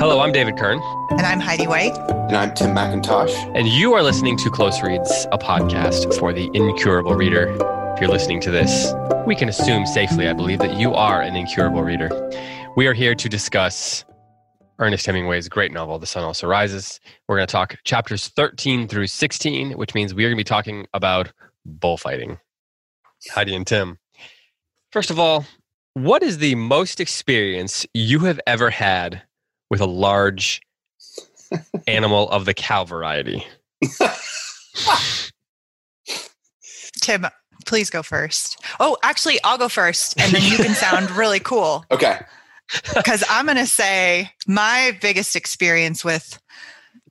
Hello, I'm David Kern. And I'm Heidi White. And I'm Tim McIntosh. And you are listening to Close Reads, a podcast for the incurable reader. If you're listening to this, we can assume safely, I believe, that you are an incurable reader. We are here to discuss Ernest Hemingway's great novel, The Sun Also Rises. We're going to talk chapters 13 through 16, which means we are going to be talking about bullfighting. Heidi and Tim. First of all, what is the most experience you have ever had with a large animal of the cow variety? Tim, please go first. Oh, actually, I'll go first, and then you can sound really cool. Okay. Because I'm going to say my biggest experience with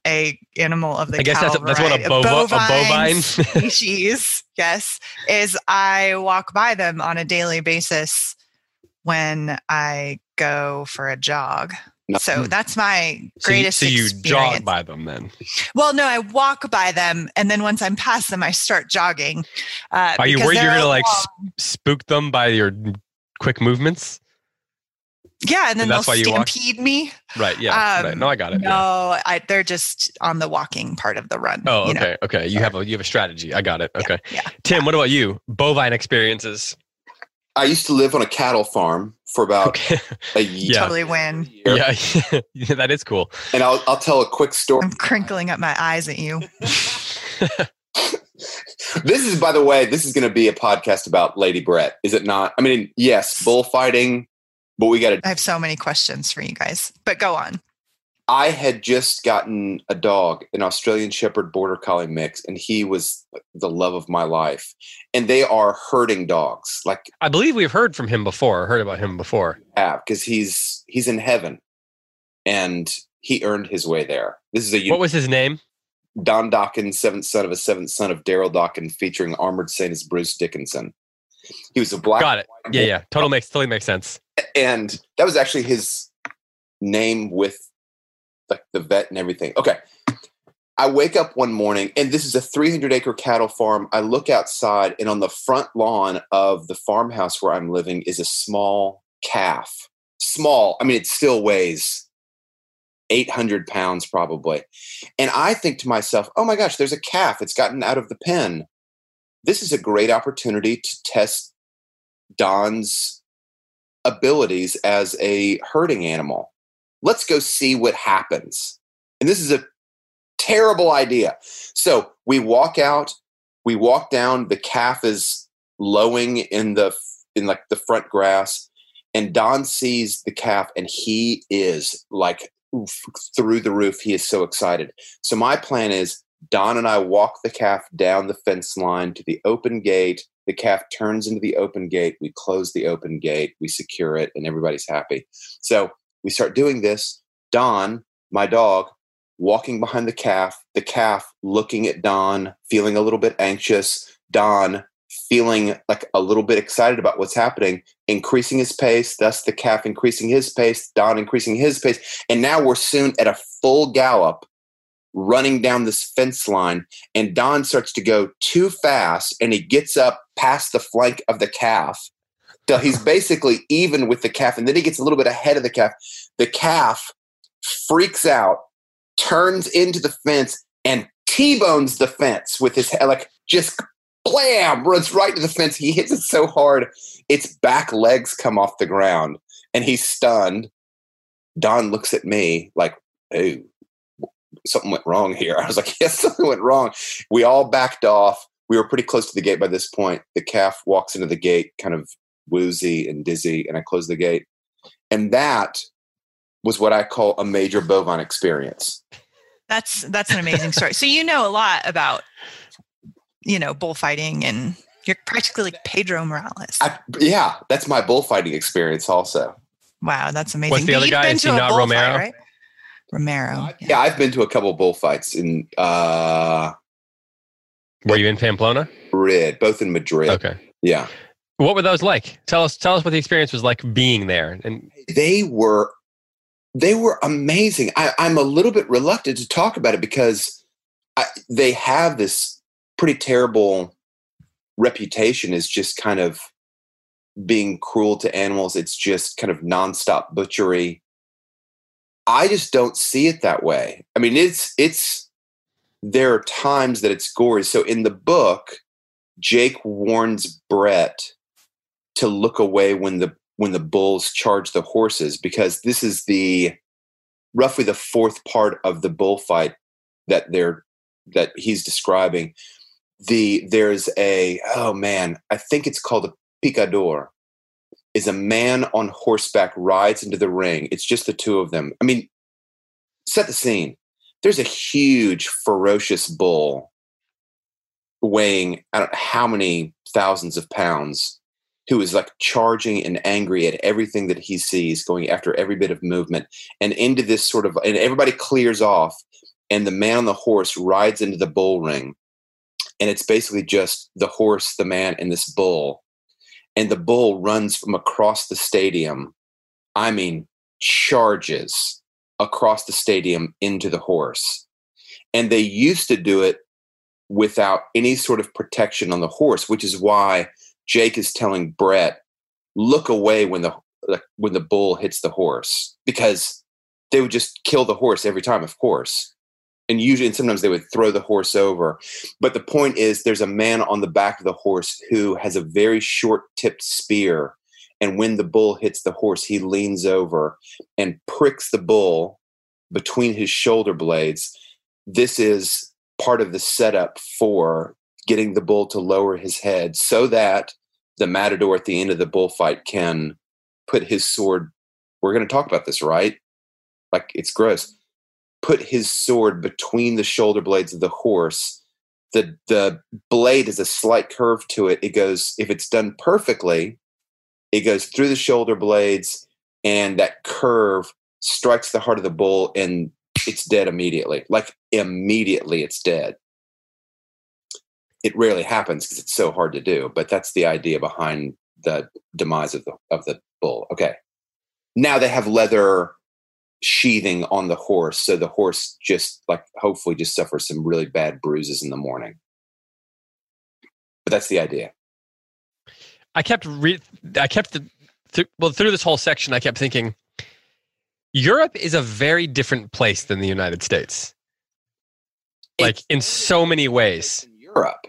a animal of the I guess cow that's, that's what a, variety- bova, a bovine. species, yes, is I walk by them on a daily basis when I go for a jog. No. So that's my so you, greatest so you experience. jog by them then. Well, no, I walk by them, and then once I'm past them, I start jogging. Uh, Are you worried you're going to like sp- spook them by your quick movements? Yeah, and then and they'll that's why you walk? stampede me. Right. Yeah. right. Um, No, I got it. No, yeah. I, they're just on the walking part of the run. Oh, you know? okay. Okay. You have a you have a strategy. I got it. Okay. yeah, Tim, what about you? Bovine experiences. I used to live on a cattle farm for about Okay. a year. Yeah. Totally win. Yeah. yeah, that is cool. And I'll, I'll tell a quick story. I'm crinkling up my eyes at you. This is, by the way, this is going to be a podcast about Lady Brett, is it not? I mean, yes, bullfighting, but we got to. I have so many questions for you guys, but go on. I had just gotten a dog, an Australian Shepherd Border Collie mix, and he was the love of my life. And they are herding dogs, like I believe we've heard from him before. Heard about him before. have, because he's he's in heaven, and he earned his way there. This is a What was his name? Don Dokken, seventh son of a seventh son of Daryl Dokken, featuring Armored Saint as Bruce Dickinson. He was a black. Got it. Yeah. Yeah. Total makes totally makes sense. And that was actually his name with like the vet and everything. Okay. I wake up one morning and this is a 300 acre cattle farm. I look outside and on the front lawn of the farmhouse where I'm living is a small calf. Small. I mean, it still weighs 800 pounds probably. And I think to myself, oh my gosh, there's a calf. It's gotten out of the pen. This is a great opportunity to test Don's abilities as a herding animal. Let's go see what happens. And this is a terrible idea. So we walk out, we walk down, the calf is lowing in the in like the front grass and Don sees the calf and he is like through the roof. He is so excited. So my plan is Don and I walk the calf down the fence line to the open gate. The calf turns into the open gate. We close the open gate. We secure it, and everybody's happy. So we start doing this. Don, my dog, walking behind the calf. The calf looking at Don, feeling a little bit anxious. Don feeling like a little bit excited about what's happening, increasing his pace. Thus, the calf increasing his pace. Don increasing his pace, and now we're soon at a full gallop running down this fence line and Don starts to go too fast and he gets up past the flank of the calf. He's basically even with the calf and then he gets a little bit ahead of the calf. The calf freaks out, turns into the fence and T-bones the fence with his head like just blam runs right to the fence. He hits it so hard its back legs come off the ground and he's stunned. Don looks at me like, "Oh, something went wrong here. I was like, yes, something went wrong. We all backed off. We were pretty close to the gate by this point. The calf walks into the gate, kind of woozy and dizzy, and I closed the gate. And that was what I call a major bovine experience. That's that's an amazing story. So you know a lot about you know bullfighting, and you're practically like Pedro Morales. I, yeah, that's my bullfighting experience also. wow, that's amazing. What's the But other guy? been Is he not bullfight, Romero? right? Romero. Yeah. yeah. I've been to a couple bullfights in uh, Were you in Pamplona? Madrid, both in Madrid. Okay. Yeah. What were those like? Tell us. Tell us what the experience was like being there. And they were they were amazing. I, I'm a little bit reluctant to talk about it because I, they have this pretty terrible reputation as just kind of being cruel to animals. It's just kind of nonstop butchery. I just don't see it that way. I mean, it's it's there are times that it's gory. So in the book, Jake warns Brett to look away when the when the bulls charge the horses because this is the roughly the fourth part of the bullfight that they're that he's describing. The there's a oh man, I think it's called a picador is a man on horseback rides into the ring. It's just the two of them. I mean, set the scene. There's a huge, ferocious bull weighing I don't know how many thousands of pounds who is like charging and angry at everything that he sees, going after every bit of movement, and into this sort of, and everybody clears off, and the man on the horse rides into the bull ring. And it's basically just the horse, the man, and this bull and the bull runs from across the stadium. I mean, charges across the stadium into the horse. And they used to do it without any sort of protection on the horse, which is why Jake is telling Brett, look away when the when the bull hits the horse because they would just kill the horse every time, of course. And usually and sometimes they would throw the horse over. But the point is there's a man on the back of the horse who has a very short tipped spear and when the bull hits the horse he leans over and pricks the bull between his shoulder blades. This is part of the setup for getting the bull to lower his head so that the matador at the end of the bullfight can put his sword we're going to talk about this right like it's gross put his sword between the shoulder blades of the horse. The the blade has a slight curve to it. It goes if it's done perfectly, it goes through the shoulder blades, and that curve strikes the heart of the bull, and it's dead immediately. Like immediately, it's dead. It rarely happens because it's so hard to do, but that's the idea behind the demise of the of the bull. Okay, now they have leather sheathing on the horse so the horse just like hopefully just suffers some really bad bruises in the morning. But that's the idea. I kept re- i kept the th- well through this whole section i kept thinking europe is a very different place than the united states. Like in so many ways. In europe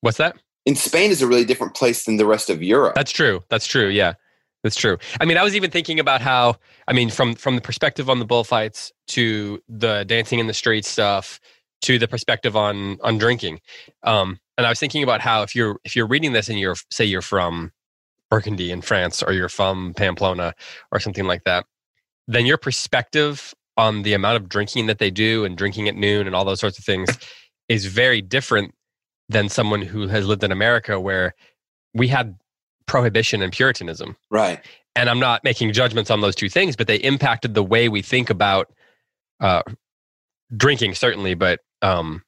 what's that? In spain is a really different place than the rest of europe. That's true. That's true. Yeah. That's true. I mean, I was even thinking about how, I mean, from from the perspective on the bullfights to the dancing in the street stuff to the perspective on on drinking, um, and I was thinking about how if you're if you're reading this and you're say you're from Burgundy in France or you're from Pamplona or something like that, then your perspective on the amount of drinking that they do and drinking at noon and all those sorts of things is very different than someone who has lived in America where we had prohibition and puritanism. Right. And I'm not making judgments on those two things, but they impacted the way we think about uh, drinking, certainly, but um,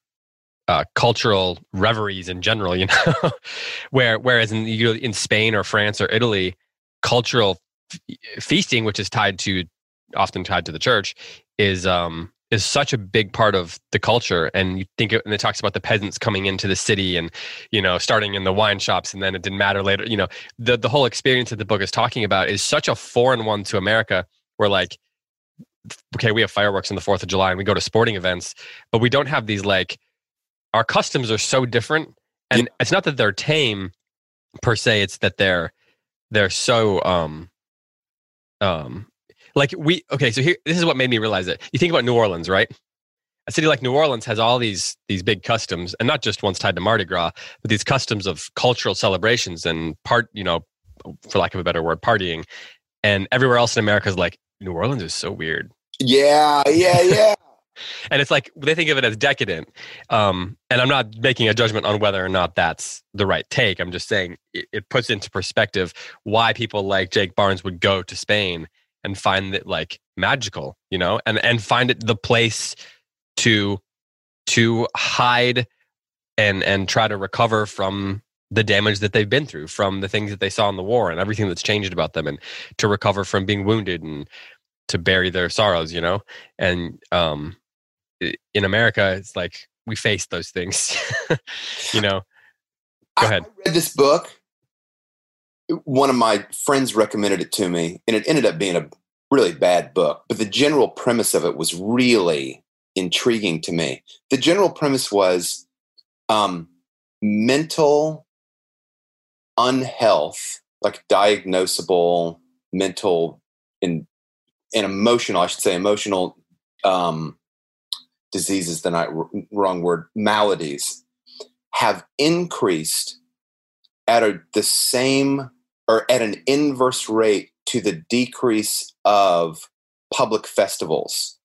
uh, cultural reveries in general. You know, where whereas in in Spain or France or Italy, cultural f- feasting, which is tied to often tied to the church, is um, is such a big part of the culture. And you think it, and it talks about the peasants coming into the city and you know starting in the wine shops and then it didn't matter later. You know the the whole experience that the book is talking about is such a foreign one to america. Where like okay we have fireworks on the 4th of july and we go to sporting events but we don't have these like our customs are so different. And it's not that they're tame per se it's that they're they're so um um like we okay so here this is what made me realize it. You think about new orleans right? A city like new orleans has all these these big customs and not just ones tied to mardi gras but these customs of cultural celebrations and part you know for lack of a better word partying. And everywhere else in america is like new orleans is so weird. Yeah yeah yeah. And it's like they think of it as decadent. Um, and i'm not making a judgment on whether or not that's the right take. I'm just saying it, it puts into perspective why people like jake barnes would go to spain and find it like magical, you know, and and find it the place to to hide and and try to recover from the damage that they've been through from the things that they saw in the war and everything that's changed about them and to recover from being wounded and to bury their sorrows you know? And um in america it's like we face those things you know? Go ahead. I read this book one of my friends recommended it to me, and it ended up being a really bad book, but the general premise of it was really intriguing to me. The general premise was um, mental unhealth, like diagnosable mental and, and emotional, I should say, emotional um, diseases, the not wrong word, maladies, have increased at a, the same or at an inverse rate to the decrease of public festivals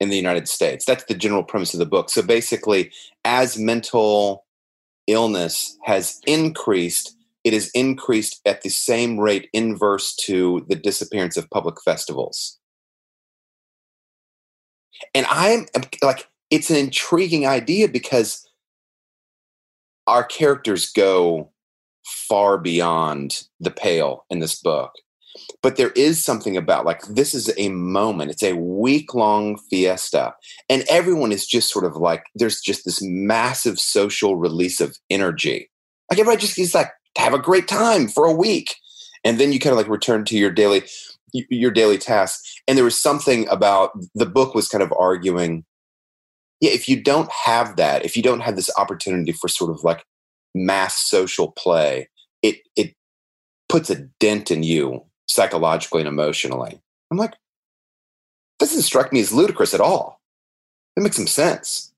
in the United States. That's the general premise of the book. So basically, as mental illness has increased, it has increased at the same rate inverse to the disappearance of public festivals. And I'm like, it's an intriguing idea because our characters go far beyond the pale in this book. But there is something about like this is a moment, it's a week long fiesta, and everyone is just sort of like there's just this massive social release of energy. Like everybody just is like have a great time for a week. And then you kind of like return to your daily your daily tasks. And there was something about the book was kind of arguing yeah, if you don't have that, if you don't have this opportunity for sort of like mass social play, it it puts a dent in you psychologically and emotionally. I'm like, this doesn't strike me as ludicrous at all. It makes some sense.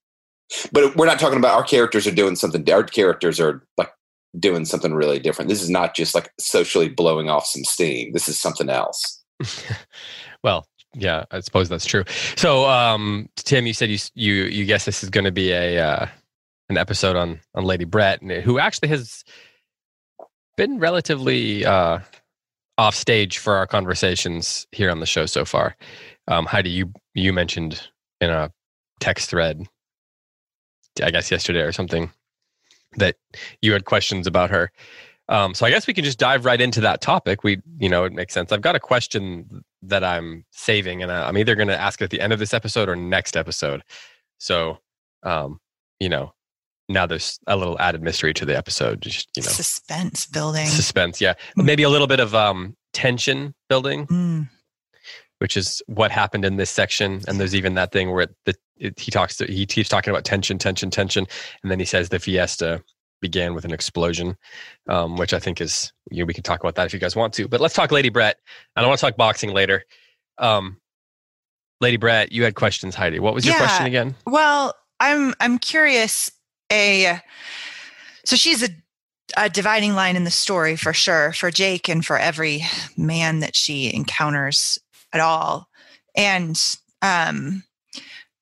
But we're not talking about our characters are doing something. Our characters are like doing something really different. This is not just like socially blowing off some steam. This is something else. well, yeah, I suppose that's true. So, um, Tim, you said you you you guess this is going to be a uh, an episode on on Lady Brett, who actually has been relatively uh, off stage for our conversations here on the show so far. Um, Heidi, you you mentioned in a text thread, I guess yesterday or something, that you had questions about her. Um, so I guess we can just dive right into that topic. We, you know, it makes sense. I've got a question that I'm saving, and I'm either going to ask it at the end of this episode or next episode. So, um, you know, now there's a little added mystery to the episode. Just, you know, suspense building. Suspense, yeah. Mm. Maybe a little bit of um, tension building, mm. which is what happened in this section. And there's even that thing where it, the, it, he talks to, he keeps talking about tension, tension, tension, and then he says the fiesta began with an explosion, um, which I think is you know, we can talk about that if you guys want to. But let's talk Lady Brett, and I want to talk boxing later. Um, Lady Brett, you had questions, Heidi. What was your yeah, question again? Well, I'm I'm curious. A so she's a, a dividing line in the story for sure for Jake and for every man that she encounters at all, and um,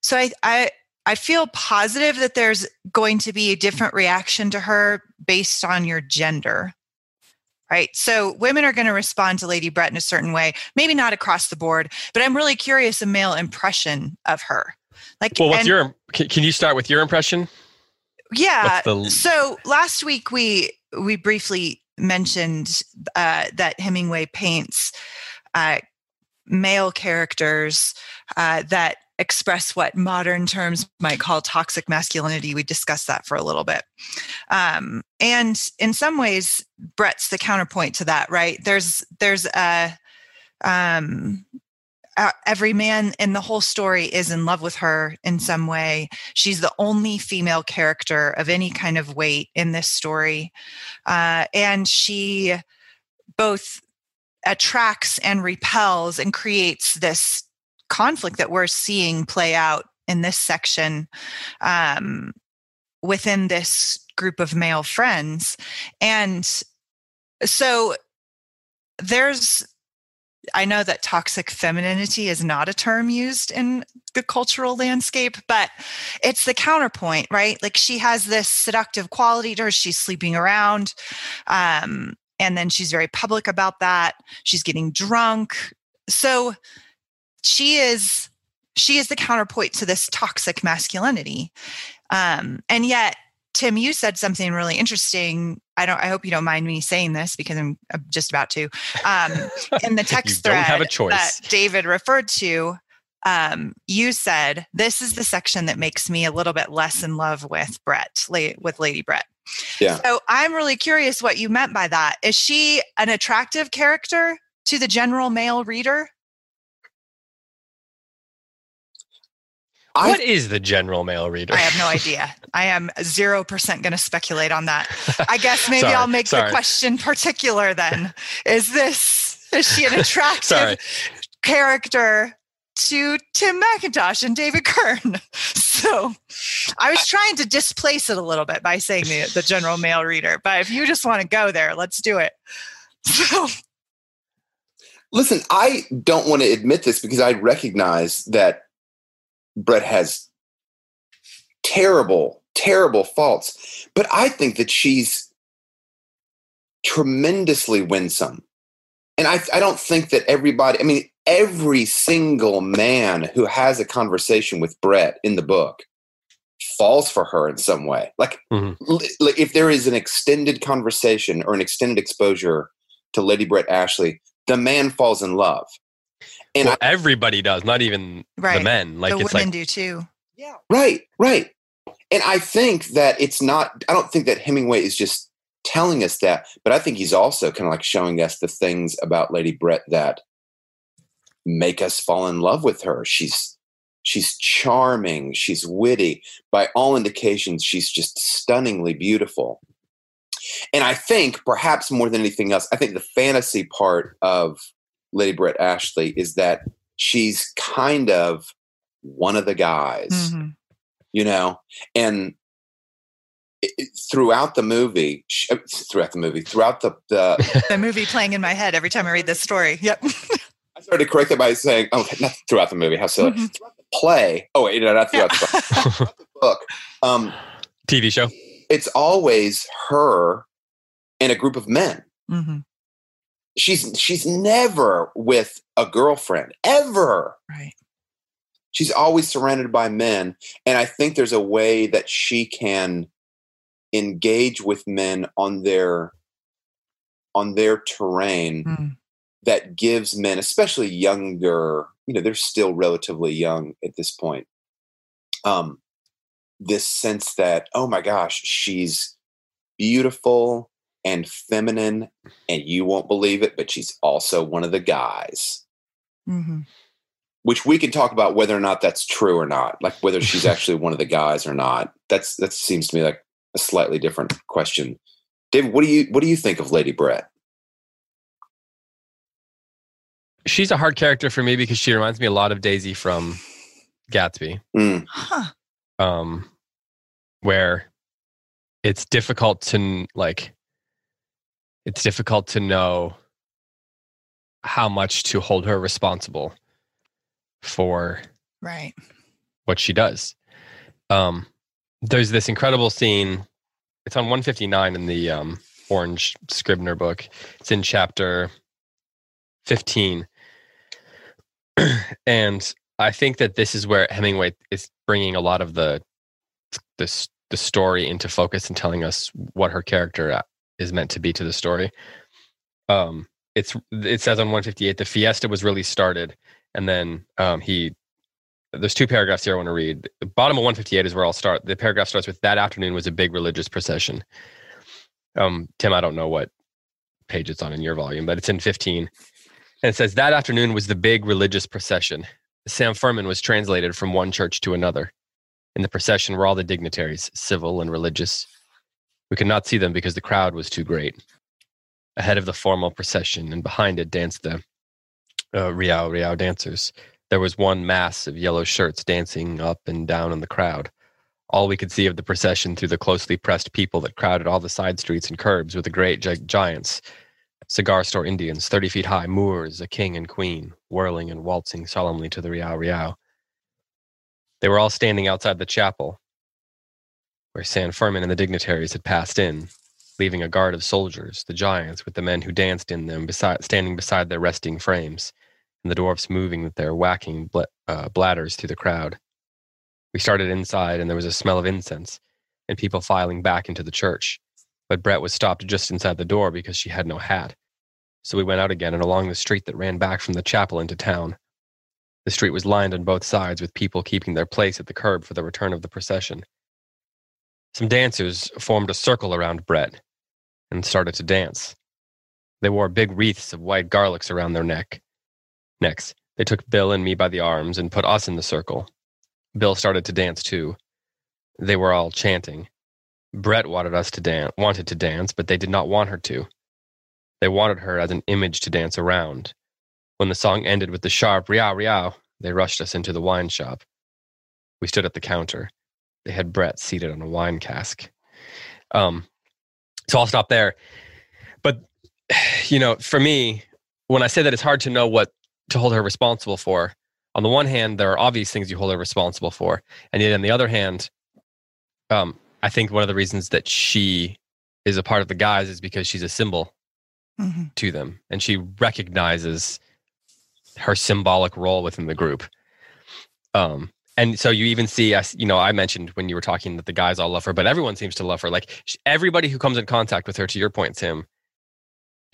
so I I I feel positive that there's going to be a different reaction to her based on your gender. Right. So women are going to respond to Lady Brett in a certain way, maybe not across the board, but I'm really curious a male impression of her. Like, well, what's and, your, can, can you start with your impression? Yeah. The... So last week we, we briefly mentioned uh, that Hemingway paints uh, male characters uh, that express what modern terms might call toxic masculinity. We discussed that for a little bit. Um, and in some ways, Brett's the counterpoint to that, right? There's there's a um, every man in the whole story is in love with her in some way. She's the only female character of any kind of weight in this story. Uh, and she both attracts and repels and creates this conflict that we're seeing play out in this section um, within this group of male friends. And so there's, I know that toxic femininity is not a term used in the cultural landscape, but it's the counterpoint, right? Like she has this seductive quality to her. She's sleeping around. Um, and then she's very public about that. She's getting drunk. So she is she is the counterpoint to this toxic masculinity um, and yet tim you said something really interesting. I don't i hope you don't mind me saying this because i'm, I'm just about to. Um, in the text thread that david referred to um, you said this is the section that makes me a little bit less in love with brett with lady brett. Yeah. So i'm really curious what you meant by that. Is she an attractive character to the general male reader I, what is the general male reader? I have no idea. I am 0% going to speculate on that. I guess maybe sorry, I'll make sorry. the question particular then. Is this, is she an attractive character to Tim McIntosh and David Kern? So I was trying to displace it a little bit by saying the, the general male reader. But if you just want to go there, let's do it. So Listen, I don't want to admit this because I recognize that Brett has terrible, terrible faults, but I think that she's tremendously winsome. And I, I don't think that everybody, I mean, every single man who has a conversation with Brett in the book falls for her in some way. Like, mm-hmm. l- if there is an extended conversation or an extended exposure to Lady Brett Ashley, the man falls in love. And well, I, everybody does, not even right. the men. Like the it's women like, do too. Yeah. Right, right. And I think that it's not I don't think that Hemingway is just telling us that, but I think he's also kind of like showing us the things about Lady Brett that make us fall in love with her. She's she's charming, she's witty. By all indications, she's just stunningly beautiful. And I think, perhaps more than anything else, I think the fantasy part of Lady Brett Ashley is that she's kind of one of the guys, mm-hmm. you know, and it, throughout the movie, uh, throughout the movie, throughout the the, the movie playing in my head every time I read this story. Yep. I started to correct it by saying, "Oh, not throughout the movie. How silly! Mm-hmm. Throughout the play. Oh, wait, no, not throughout yeah. the, the book. Um, TV show it's always her and a group of men. Mm-hmm. She's she's never with a girlfriend ever. Right. She's always surrounded by men, and I think there's a way that she can engage with men on their on their terrain mm. that gives men, especially younger, you know, they're still relatively young at this point. Um, this sense that oh my gosh she's beautiful and feminine and you won't believe it but she's also one of the guys. Mm-hmm. which we can talk about whether or not that's true or not like whether she's actually one of the guys or not. That's that seems to me like a slightly different question. David what do you what do you think of lady brett? She's a hard character for me because she reminds me a lot of daisy from gatsby. Mm. huh. Um, where it's difficult to like it's difficult to know how much to hold her responsible for right. what she does. Um there's this incredible scene it's on 159 in the um orange scribner book. It's in chapter 15 and I think that this is where Hemingway is bringing a lot of the the the story into focus and telling us what her character is meant to be to the story. Um, it's it says on 158 the fiesta was really started, and then um, he there's two paragraphs here I want to read. The bottom of 158 is where I'll start. The paragraph starts with that afternoon was a big religious procession. Um, Tim, I don't know what page it's on in your volume, but it's in 15. And it says that afternoon was the big religious procession. San Fermin was translated from one church to another. In the procession were all the dignitaries, civil and religious. We could not see them because the crowd was too great. Ahead of the formal procession and behind it danced the uh, Riau Riau dancers. There was one mass of yellow shirts dancing up and down in the crowd. All we could see of the procession through the closely pressed people that crowded all the side streets and curbs were the great giants cigar store Indians, 30 feet high, Moors, a king and queen, whirling and waltzing solemnly to the Riau Riau. They were all standing outside the chapel, where San Fermin and the dignitaries had passed in, leaving a guard of soldiers, the giants, with the men who danced in them, beside, standing beside their resting frames, and the dwarfs moving with their whacking bl- uh, bladders through the crowd. We started inside, and there was a smell of incense, and people filing back into the church but Brett was stopped just inside the door because she had no hat. So we went out again and along the street that ran back from the chapel into town. The street was lined on both sides with people keeping their place at the curb for the return of the procession. Some dancers formed a circle around Brett and started to dance. They wore big wreaths of white garlics around their neck. Next, They took Bill and me by the arms and put us in the circle. Bill started to dance too. They were all chanting. Brett wanted us to dance, wanted to dance, but they did not want her to. They wanted her as an image to dance around. When the song ended with the sharp riau riau, they rushed us into the wine shop. We stood at the counter. They had Brett seated on a wine cask. Um, so I'll stop there. But you know, for me, when I say that it's hard to know what to hold her responsible for, on the one hand, there are obvious things you hold her responsible for, and yet on the other hand, um, I think one of the reasons that she is a part of the guys is because she's a symbol mm-hmm. to them, and she recognizes her symbolic role within the group. Um, and so you even see us you know i mentioned when you were talking that the guys all love her but everyone seems to love her. Like everybody who comes in contact with her to your point tim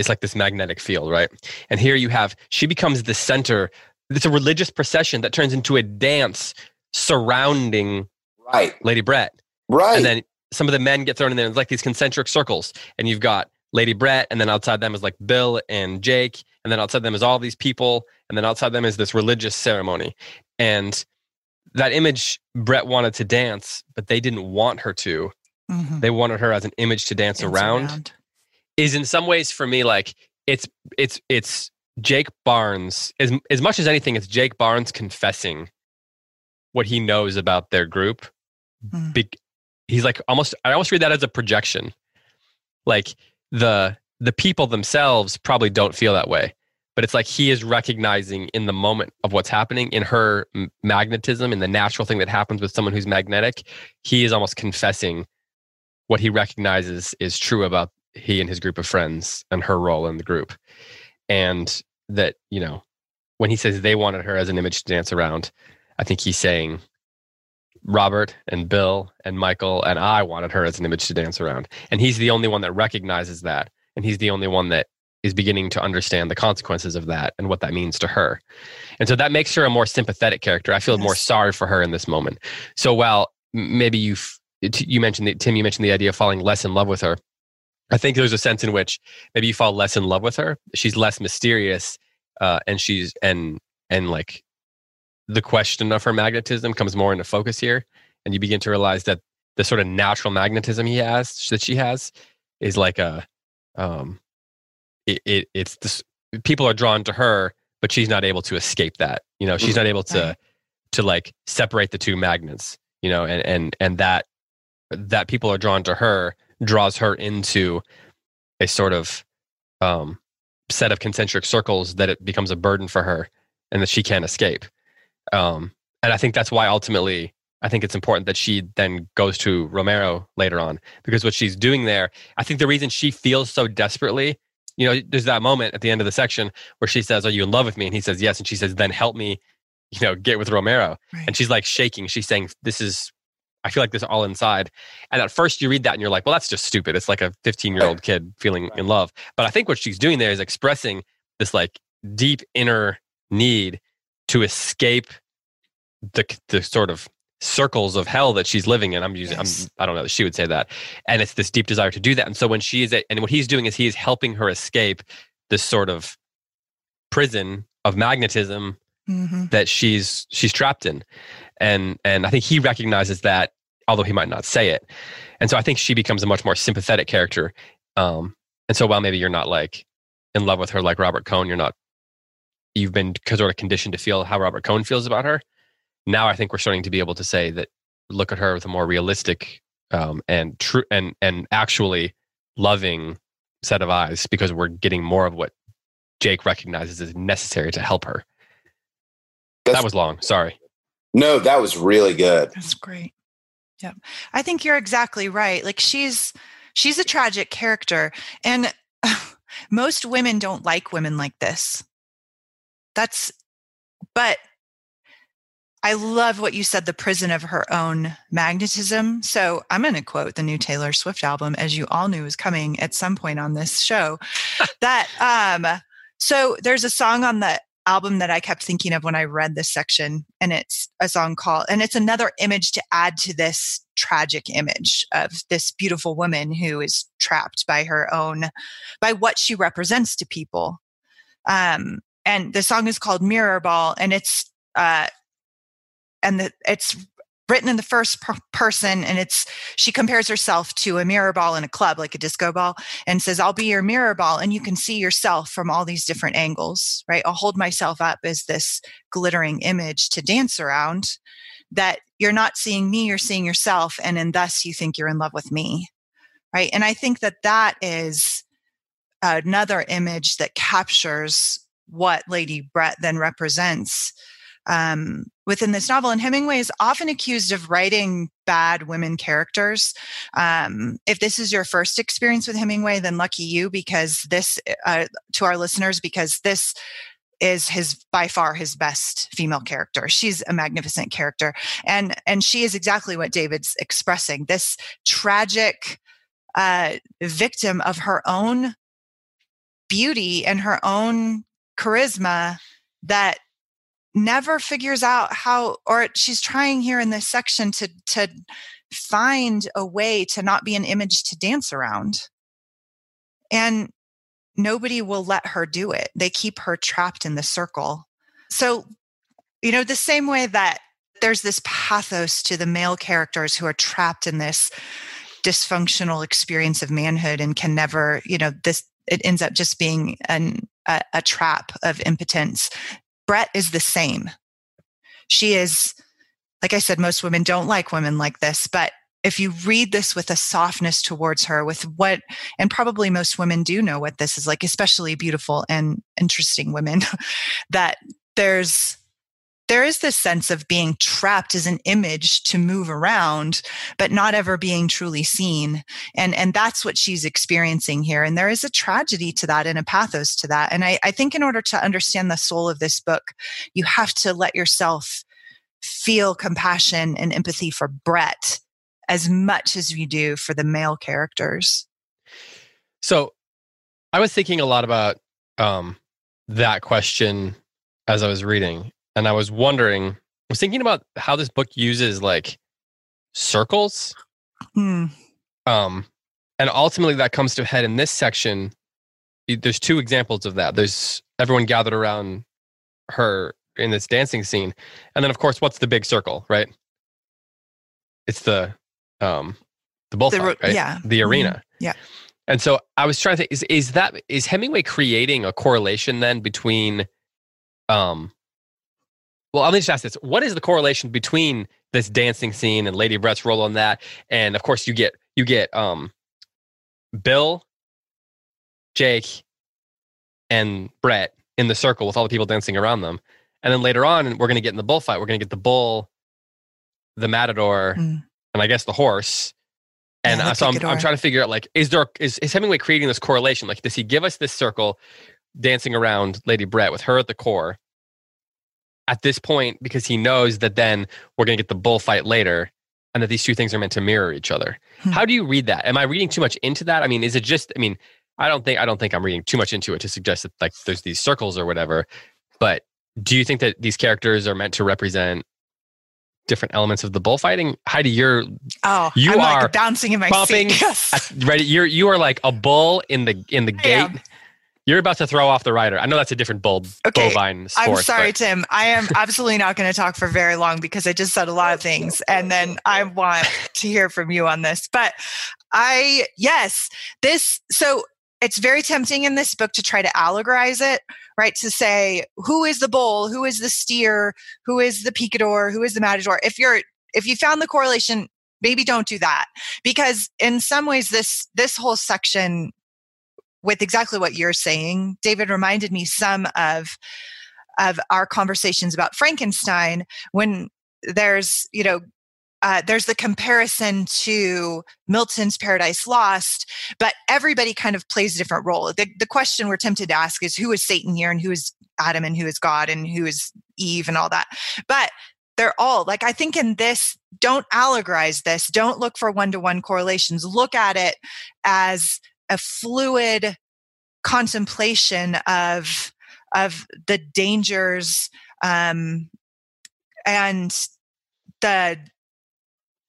it's like this magnetic field right? And here you have she becomes the center. It's a religious procession that turns into a dance surrounding right. Lady brett. Right. and then some of the men get thrown in there it's like these concentric circles. And you've got lady brett and then outside them is like bill and jake and then outside them is all these people and then outside them is this religious ceremony. And that image Brett wanted to dance, but they didn't want her to. Mm-hmm. They wanted her as an image to dance, dance around. around. Is in some ways for me like it's it's it's Jake Barnes as as much as anything. It's Jake Barnes confessing what he knows about their group. Mm. Be, he's like almost. I almost read that as a projection. Like the the people themselves probably don't feel that way but it's like he is recognizing in the moment of what's happening in her magnetism and the natural thing that happens with someone who's magnetic he is almost confessing what he recognizes is true about he and his group of friends and her role in the group. And that you know when he says they wanted her as an image to dance around i think he's saying robert and bill and michael and i wanted her as an image to dance around. And he's the only one that recognizes that and he's the only one that is beginning to understand the consequences of that and what that means to her. And so that makes her a more sympathetic character. I feel yes. more sorry for her in this moment. So while maybe you you mentioned the, Tim, you mentioned the idea of falling less in love with her. I think there's a sense in which maybe you fall less in love with her. She's less mysterious, uh, and she's and and like the question of her magnetism comes more into focus here, and you begin to realize that the sort of natural magnetism he has that she has is like a um it, it it's this people are drawn to her but she's not able to escape that you know she's not able to right. to like separate the two magnets you know and and and that that people are drawn to her draws her into a sort of um set of concentric circles that it becomes a burden for her and that she can't escape um and i think that's why ultimately i think it's important that she then goes to romero later on because what she's doing there i think the reason she feels so desperately you know, there's that moment at the end of the section where she says, Are you in love with me? And he says, Yes. And she says, Then help me, you know, get with Romero. Right. And she's like shaking. She's saying, This is, I feel like this all inside. And at first you read that and you're like, Well, that's just stupid. It's like a 15 year old kid feeling in love. But I think what she's doing there is expressing this like deep inner need to escape the, the sort of circles of hell that she's living in. I'm using, yes. I'm, I don't know she would say that. And it's this deep desire to do that. And so when she is, at, and what he's doing is he is helping her escape this sort of prison of magnetism mm-hmm. that she's, she's trapped in. And, and I think he recognizes that, although he might not say it. And so I think she becomes a much more sympathetic character. Um, and so while maybe you're not like in love with her like Robert Cohn, you're not, you've been sort of conditioned to feel how Robert Cohn feels about her now I think we're starting to be able to say that look at her with a more realistic um, and true and and actually loving set of eyes because we're getting more of what Jake recognizes as necessary to help her. That's, that was long. Sorry. No, that was really good. That's great. Yeah. I think you're exactly right. Like she's she's a tragic character and most women don't like women like this. That's but I love what you said, the prison of her own magnetism. So I'm going to quote the new Taylor Swift album, as you all knew was coming at some point on this show. that, um, so there's a song on the album that I kept thinking of when I read this section, and it's a song called, and it's another image to add to this tragic image of this beautiful woman who is trapped by her own, by what she represents to people. Um, and the song is called Mirror Ball, and it's, uh, and the, it's written in the first per- person and it's she compares herself to a mirror ball in a club like a disco ball and says i'll be your mirror ball and you can see yourself from all these different angles right? I'll hold myself up as this glittering image to dance around that you're not seeing me you're seeing yourself and in thus you think you're in love with me right? And i think that that is another image that captures what lady brett then represents um, within this novel. And Hemingway is often accused of writing bad women characters. Um, if this is your first experience with Hemingway, then lucky you, because this, uh, to our listeners, because this is his by far his best female character. She's a magnificent character, and and she is exactly what David's expressing. This tragic uh, victim of her own beauty and her own charisma that never figures out how or she's trying here in this section to to find a way to not be an image to dance around. And nobody will let her do it. They keep her trapped in the circle. So you know the same way that there's this pathos to the male characters who are trapped in this dysfunctional experience of manhood and can never you know this it ends up just being an a, a, trap of impotence Brett is the same. She is, like I said, most women don't like women like this, but if you read this with a softness towards her, with what, and probably most women do know what this is like, especially beautiful and interesting women, that there's there is this sense of being trapped as an image to move around but not ever being truly seen. And and that's what she's experiencing here. And there is a tragedy to that and a pathos to that. And i, I think in order to understand the soul of this book you have to let yourself feel compassion and empathy for brett as much as you do for the male characters. So i was thinking a lot about um, that question as i was reading and I was wondering, I was thinking about how this book uses like circles. Hmm. Um, and ultimately that comes to a head in this section. There's two examples of that. There's everyone gathered around her in this dancing scene, and then of course, what's the big circle, right? It's the um the bullfight, the, right? Yeah, the mm-hmm. arena. Mm-hmm. Yeah. And so I was trying to think: is is that is Hemingway creating a correlation then between um well, let me just ask this: What is the correlation between this dancing scene and Lady Brett's role on that? And of course, you get you get um, Bill, Jake, and Brett in the circle with all the people dancing around them. And then later on, we're going to get in the bullfight. We're going to get the bull, the matador, mm. and I guess the horse. And yeah, so I'm, I'm trying to figure out like, is there is, is Hemingway creating this correlation? Like, does he give us this circle dancing around Lady Brett with her at the core? At this point because he knows that then we're going to get the bullfight later and that these two things are meant to mirror each other. Hmm. How do you read that? Am I reading too much into that? I mean, is it just I mean, I don't think I don't think I'm reading too much into it to suggest that like there's these circles or whatever. But do you think that these characters are meant to represent different elements of the bullfighting? Heidi, you're oh, you I'm are like bouncing in my bumping seat. Yes. Ready? You're you are like a bull in the in the gate you're about to throw off the rider. I know that's a different bull, okay. bovine sport. I'm sorry, but. Tim. I am absolutely not going to talk for very long because I just said a lot of things. And then I want to hear from you on this. But I, yes, this, so it's very tempting in this book to try to allegorize it, right? To say, who is the bull? Who is the steer? Who is the picador? Who is the matador? If you're, if you found the correlation, maybe don't do that because in some ways this this whole section with exactly what you're saying. David reminded me some of of our conversations about Frankenstein when there's, you know, uh, there's the comparison to Milton's Paradise Lost, but everybody kind of plays a different role. The, the question we're tempted to ask is who is Satan here and who is Adam and who is God and who is Eve and all that. But they're all like, I think in this, don't allegorize this. Don't look for one to one correlations. Look at it as a fluid contemplation of of the dangers um, and the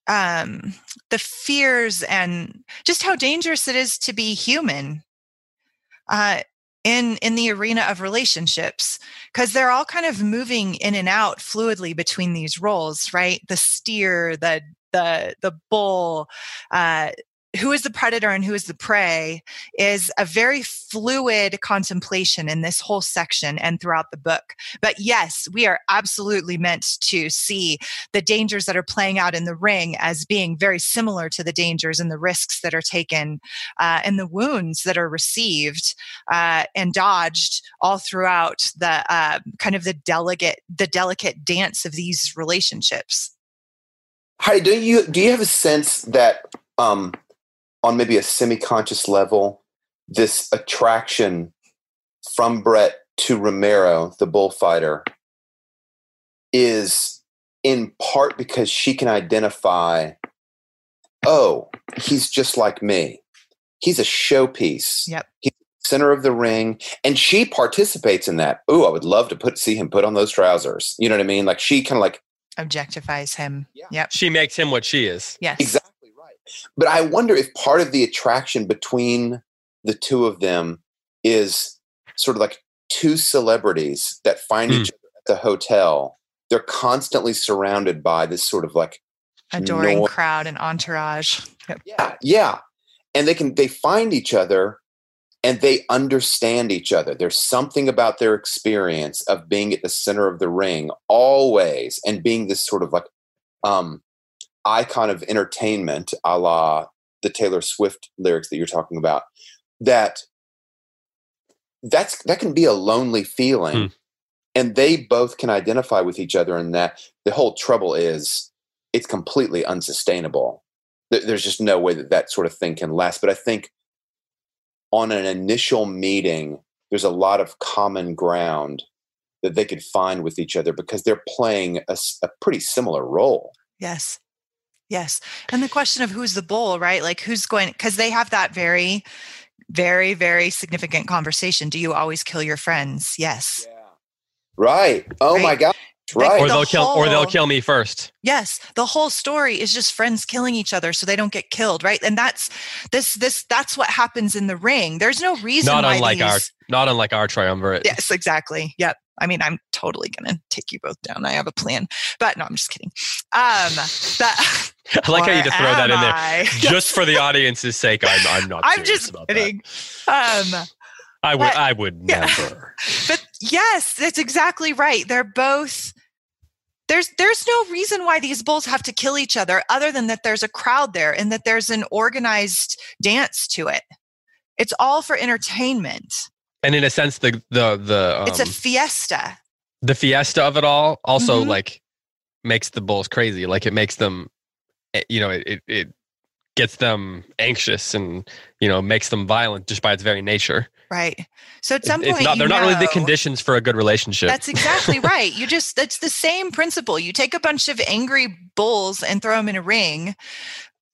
um, the fears and just how dangerous it is to be human. Uh, in in the arena of relationships because they're all kind of moving in and out fluidly between these roles right the steer the the the bull uh, who is the predator and who is the prey is a very fluid contemplation in this whole section and throughout the book. But yes, we are absolutely meant to see the dangers that are playing out in the ring as being very similar to the dangers and the risks that are taken uh, and the wounds that are received uh, and dodged all throughout the uh, kind of the delicate the delicate dance of these relationships. Hi, do you do you have a sense that um, on maybe a semi-conscious level, this attraction from Brett to Romero, the bullfighter, is in part because she can identify, oh, he's just like me. He's a showpiece. Yep. He's center of the ring, and she participates in that. Ooh, I would love to put see him put on those trousers. You know what I mean? Like she kind of like objectifies him. Yeah. Yep. She makes him what she is. Yes. Exactly. But I wonder if part of the attraction between the two of them is sort of like two celebrities that find mm. each other at the hotel. They're constantly surrounded by this sort of like adoring noise. crowd and entourage. Yep. Yeah, yeah. And they can they find each other and they understand each other. There's something about their experience of being at the center of the ring always and being this sort of like um icon of entertainment, a la the Taylor Swift lyrics that you're talking about, that that's that can be a lonely feeling. Hmm. And they both can identify with each other in that the whole trouble is it's completely unsustainable. There's just no way that that sort of thing can last. But I think on an initial meeting, there's a lot of common ground that they could find with each other because they're playing a, a pretty similar role. Yes. Yes. And the question of who's the bull, right? Like who's going, because they have that very, very, very significant conversation. Do you always kill your friends? Yes. Yeah. Right. Oh right? my God. Right. Or they'll kill or they'll kill me first. Yes. The whole story is just friends killing each other so they don't get killed, right? And that's this this that's what happens in the ring. There's no reason not unlike these, our not unlike our triumvirate. Yes, exactly. Yep. I mean, I'm totally gonna take you both down. I have a plan, but no, I'm just kidding. Um, that, I like how you just throw that in there, I? just for the audience's sake. I'm, I'm not. I'm just kidding. That. Um, I would, but, I would yeah. never. But yes, that's exactly right. They're both. There's there's no reason why these bulls have to kill each other, other than that there's a crowd there and that there's an organized dance to it. It's all for entertainment and in a sense the the the um, it's a um, fiesta the fiesta of it all also mm-hmm. like makes the bulls crazy like it makes them eh, you know it, it gets them anxious and you know makes them violent just by its very nature right so at some point not, they're know, not really the conditions for a good relationship that's exactly right you just it's the same principle you take a bunch of angry bulls and throw them in a ring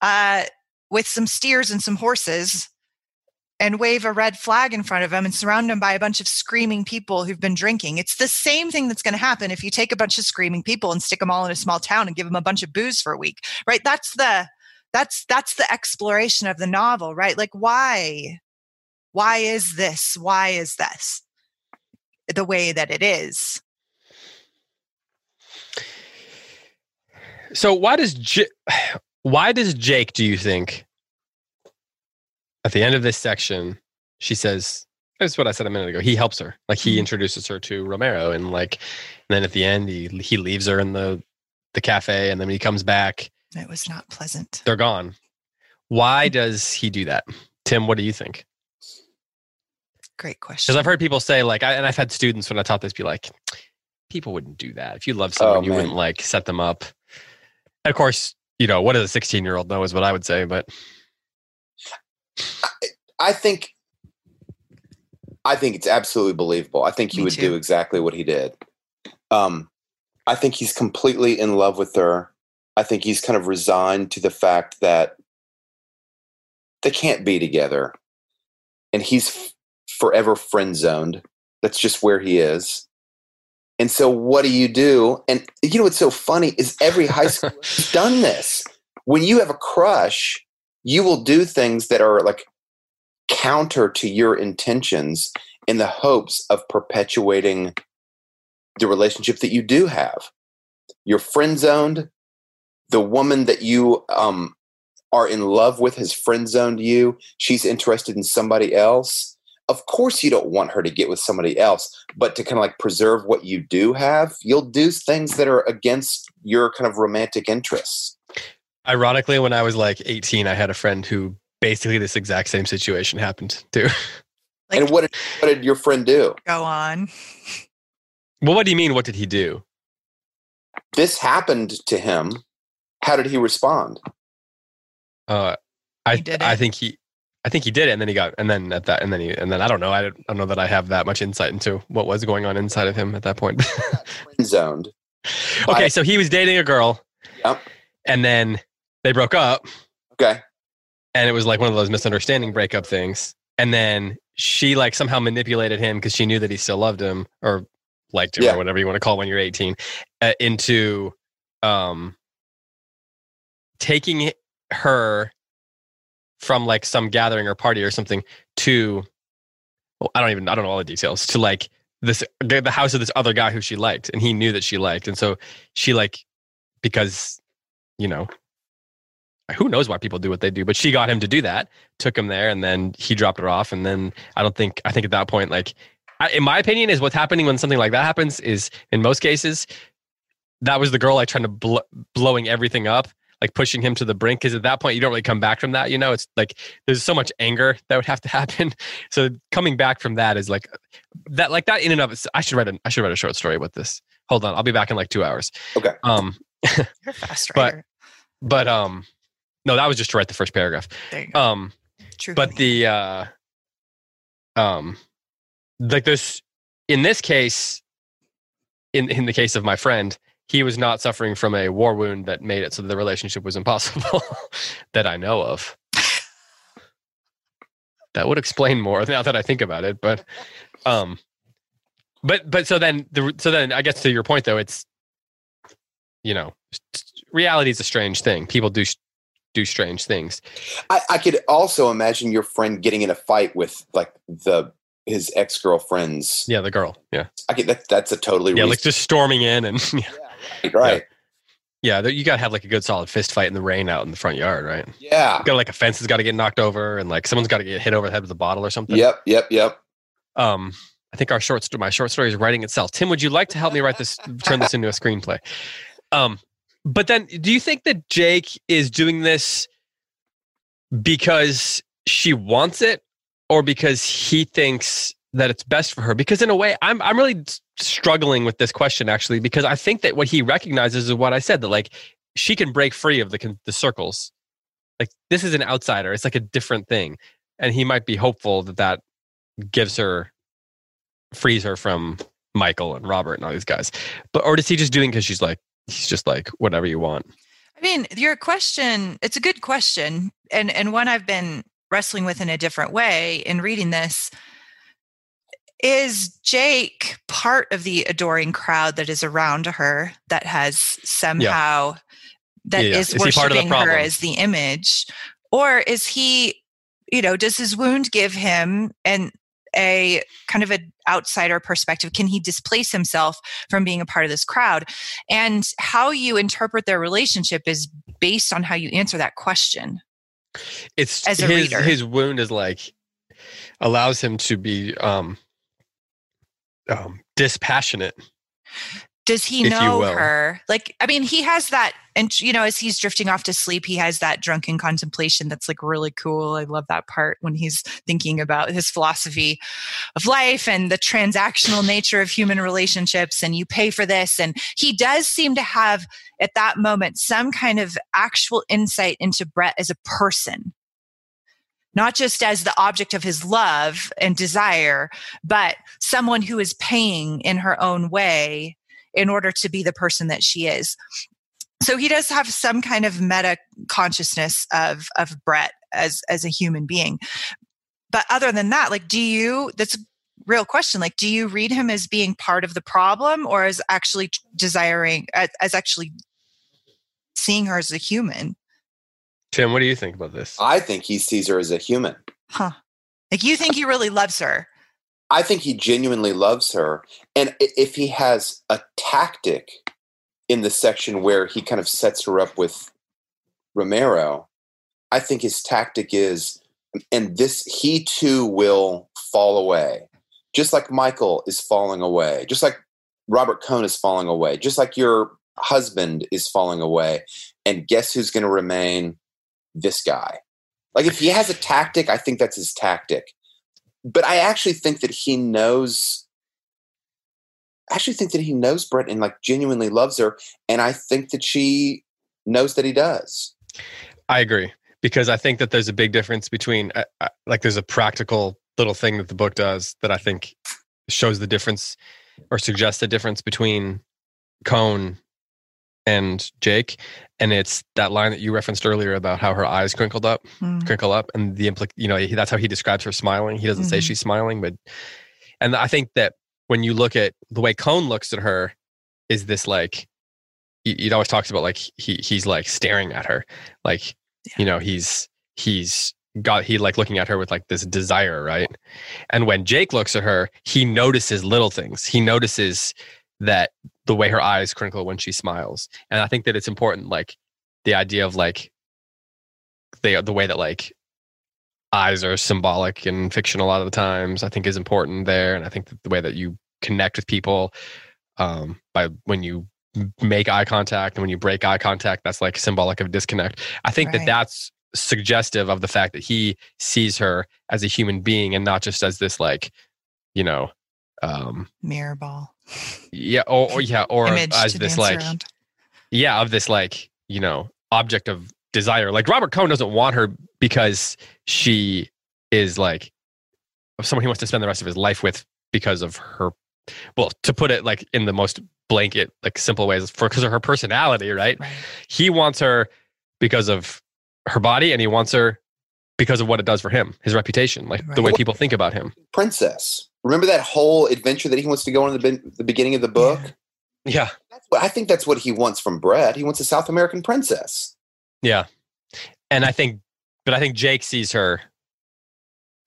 uh, with some steers and some horses and wave a red flag in front of them and surround them by a bunch of screaming people who've been drinking. It's the same thing that's going to happen if you take a bunch of screaming people and stick them all in a small town and give them a bunch of booze for a week. Right? That's the that's that's the exploration of the novel, right? Like why why is this? Why is this the way that it is? So why does J- why does Jake do you think at the end of this section, she says, that's what I said a minute ago. He helps her. Like he mm-hmm. introduces her to Romero and like and then at the end he he leaves her in the the cafe and then when he comes back. It was not pleasant. They're gone. Why does he do that? Tim, what do you think? Great question. Because I've heard people say like I, and I've had students when I taught this be like, people wouldn't do that. If you love someone, oh, you wouldn't like set them up. of course, you know, what does a 16 year old know is what I would say, but I think I think it's absolutely believable. I think he Me would too. do exactly what he did. Um, I think he's completely in love with her. I think he's kind of resigned to the fact that they can't be together, and he's forever friend zoned. That's just where he is. And so, what do you do? And you know what's so funny is every high school has done this. When you have a crush, you will do things that are like counter to your intentions in the hopes of perpetuating the relationship that you do have. You're friend zoned. The woman that you um, are in love with has friend zoned you. She's interested in somebody else. Of course, you don't want her to get with somebody else, but to kind of like preserve what you do have, you'll do things that are against your kind of romantic interests. Ironically, when I was like 18, I had a friend who basically this exact same situation happened to. Like, and what did, what did your friend do? Go on. Well, what do you mean? What did he do? This happened to him. How did he respond? Uh, I I think he I think he did it, and then he got, and then at that, and then he, and then I don't know. I don't, I don't know that I have that much insight into what was going on inside of him at that point. zoned. Okay, so he was dating a girl. Yep. And then they broke up. Okay. And it was like one of those misunderstanding breakup things. And then she like somehow manipulated him because she knew that he still loved him or liked him yeah. or whatever you want to call when you're 18 uh, into um taking her from like some gathering or party or something to well, I don't even I don't know all the details to like this the house of this other guy who she liked and he knew that she liked and so she like because you know who knows why people do what they do but she got him to do that took him there and then he dropped her off and then i don't think i think at that point like I, in my opinion is what's happening when something like that happens is in most cases that was the girl like trying to bl- blowing everything up like pushing him to the brink because at that point you don't really come back from that you know it's like there's so much anger that would have to happen so coming back from that is like that like that in and of itself i should write a i should write a short story about this hold on i'll be back in like two hours okay um you're fast writer. but but um no, that was just to write the first paragraph. Um, True. But the uh, um, like this in this case, in in the case of my friend, he was not suffering from a war wound that made it so the relationship was impossible that I know of. that would explain more now that I think about it, but um, but but so then the so then I guess to your point though, it's you know reality is a strange thing. People do do strange things. I, I could also imagine your friend getting in a fight with like the his ex girlfriends. Yeah, the girl. Yeah, I get that. That's a totally yeah, like just storming in and yeah. Right. Yeah, you gotta have like a good solid fist fight in the rain out in the front yard, right? Yeah, you got like a fence has got to get knocked over, and like someone's got to get hit over the head with a bottle or something. Yep, yep, yep. Um, I think our short story, my short story is writing itself. Tim, would you like to help me write this, turn this into a screenplay? Um, but then, do you think that Jake is doing this because she wants it, or because he thinks that it's best for her? Because in a way, I'm I'm really struggling with this question actually, because I think that what he recognizes is what I said that like she can break free of the the circles. Like this is an outsider; it's like a different thing, and he might be hopeful that that gives her frees her from Michael and Robert and all these guys. But or does he just doing because she's like he's just like whatever you want. I mean, your question, it's a good question and and one I've been wrestling with in a different way in reading this. Is Jake part of the adoring crowd that is around her that has somehow yeah. that yeah, yeah. is, worshiping her as the image? Or is he, you know, does his wound give him and a kind of an outsider perspective? Can he displace himself from being a part of this crowd? And how you interpret their relationship is based on how you answer that question. It's as a his, reader. his wound is like allows him to be um, um dispassionate. Does he know her? Like i mean he has that and you know as he's drifting off to sleep he has that drunken contemplation that's like really cool. I love that part when he's thinking about his philosophy of life and the transactional nature of human relationships and you pay for this. And he does seem to have at that moment some kind of actual insight into brett as a person not just as the object of his love and desire, but someone who is paying in her own way in order to be the person that she is. So he does have some kind of meta consciousness of of Brett as as a human being. But other than that, like do you that's a real question like do you read him as being part of the problem or as actually desiring as, as actually seeing her as a human? Tim, what do you think about this? I think he sees her as a human. Huh. Like you think he really loves her. I think he genuinely loves her. And if he has a tactic in the section where he kind of sets her up with Romero, I think his tactic is, and this, he too will fall away. Just like Michael is falling away, just like Robert Cohn is falling away, just like your husband is falling away. And guess who's going to remain? This guy. Like if he has a tactic, I think that's his tactic. But I actually think that he knows I actually think that he knows Brett and like genuinely loves her. And I think that she knows that he does. I agree because I think that there's a big difference between, uh, uh, like, there's a practical little thing that the book does that I think shows the difference or suggests the difference between Cohn and Jake, and it's that line that you referenced earlier about how her eyes crinkled up, mm. crinkle up, and the implic. You know, that's how he describes her smiling. He doesn't mm-hmm. say she's smiling, but and I think that when you look at the way Cohn looks at her, is this like he, he always talks about like he he's like staring at her, like yeah. you know he's he's got he like looking at her with like this desire, right? And when Jake looks at her, he notices little things. He notices that the way her eyes crinkle when she smiles. And I think that it's important, like the idea of like they the way that like eyes are symbolic in fiction a lot of the times, I think is important there. And I think that the way that you connect with people um, by when you make eye contact and when you break eye contact, that's like symbolic of disconnect. I think right. that that's suggestive of the fact that he sees her as a human being and not just as this like, you know, um mirror ball yeah or, or yeah or as this like around. yeah of this like you know object of desire like robert cohn doesn't want her because she is like someone he wants to spend the rest of his life with because of her well to put it like in the most blanket like simple ways for because of her personality right? right he wants her because of her body and he wants her because of what it does for him his reputation like right. the way people think about him princess Remember that whole adventure that he wants to go on in the, the beginning of the book? Yeah. What, I think that's what he wants from Brett. He wants a South American princess. Yeah. And I think, but I think Jake sees her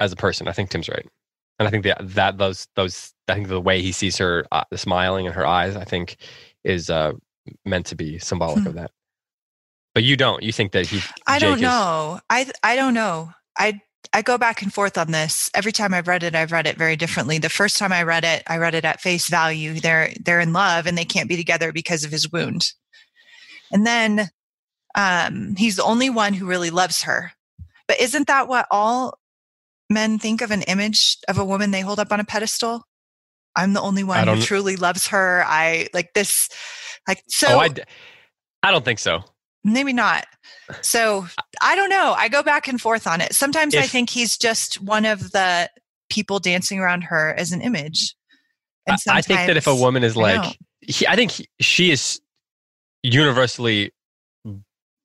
as a person. I think Tim's right. And I think that, that those, those, I think the way he sees her uh, smiling in her eyes, I think is uh, meant to be symbolic hmm. of that. But you don't. You think that he? I Jake don't know. Is, I I don't know. I I go back and forth on this. Every time I've read it, I've read it very differently. The first time I read it, I read it at face value. They're they're in love and they can't be together because of his wound. And then um, he's the only one who really loves her. But isn't that what all men think of an image of a woman they hold up on a pedestal? I'm the only one who truly loves her. I like this, like so. Oh, I, I don't think so. Maybe not. So I don't know. I go back and forth on it. Sometimes if, I think he's just one of the people dancing around her as an image. And I think that if a woman is like, I, he, I think he, she is universally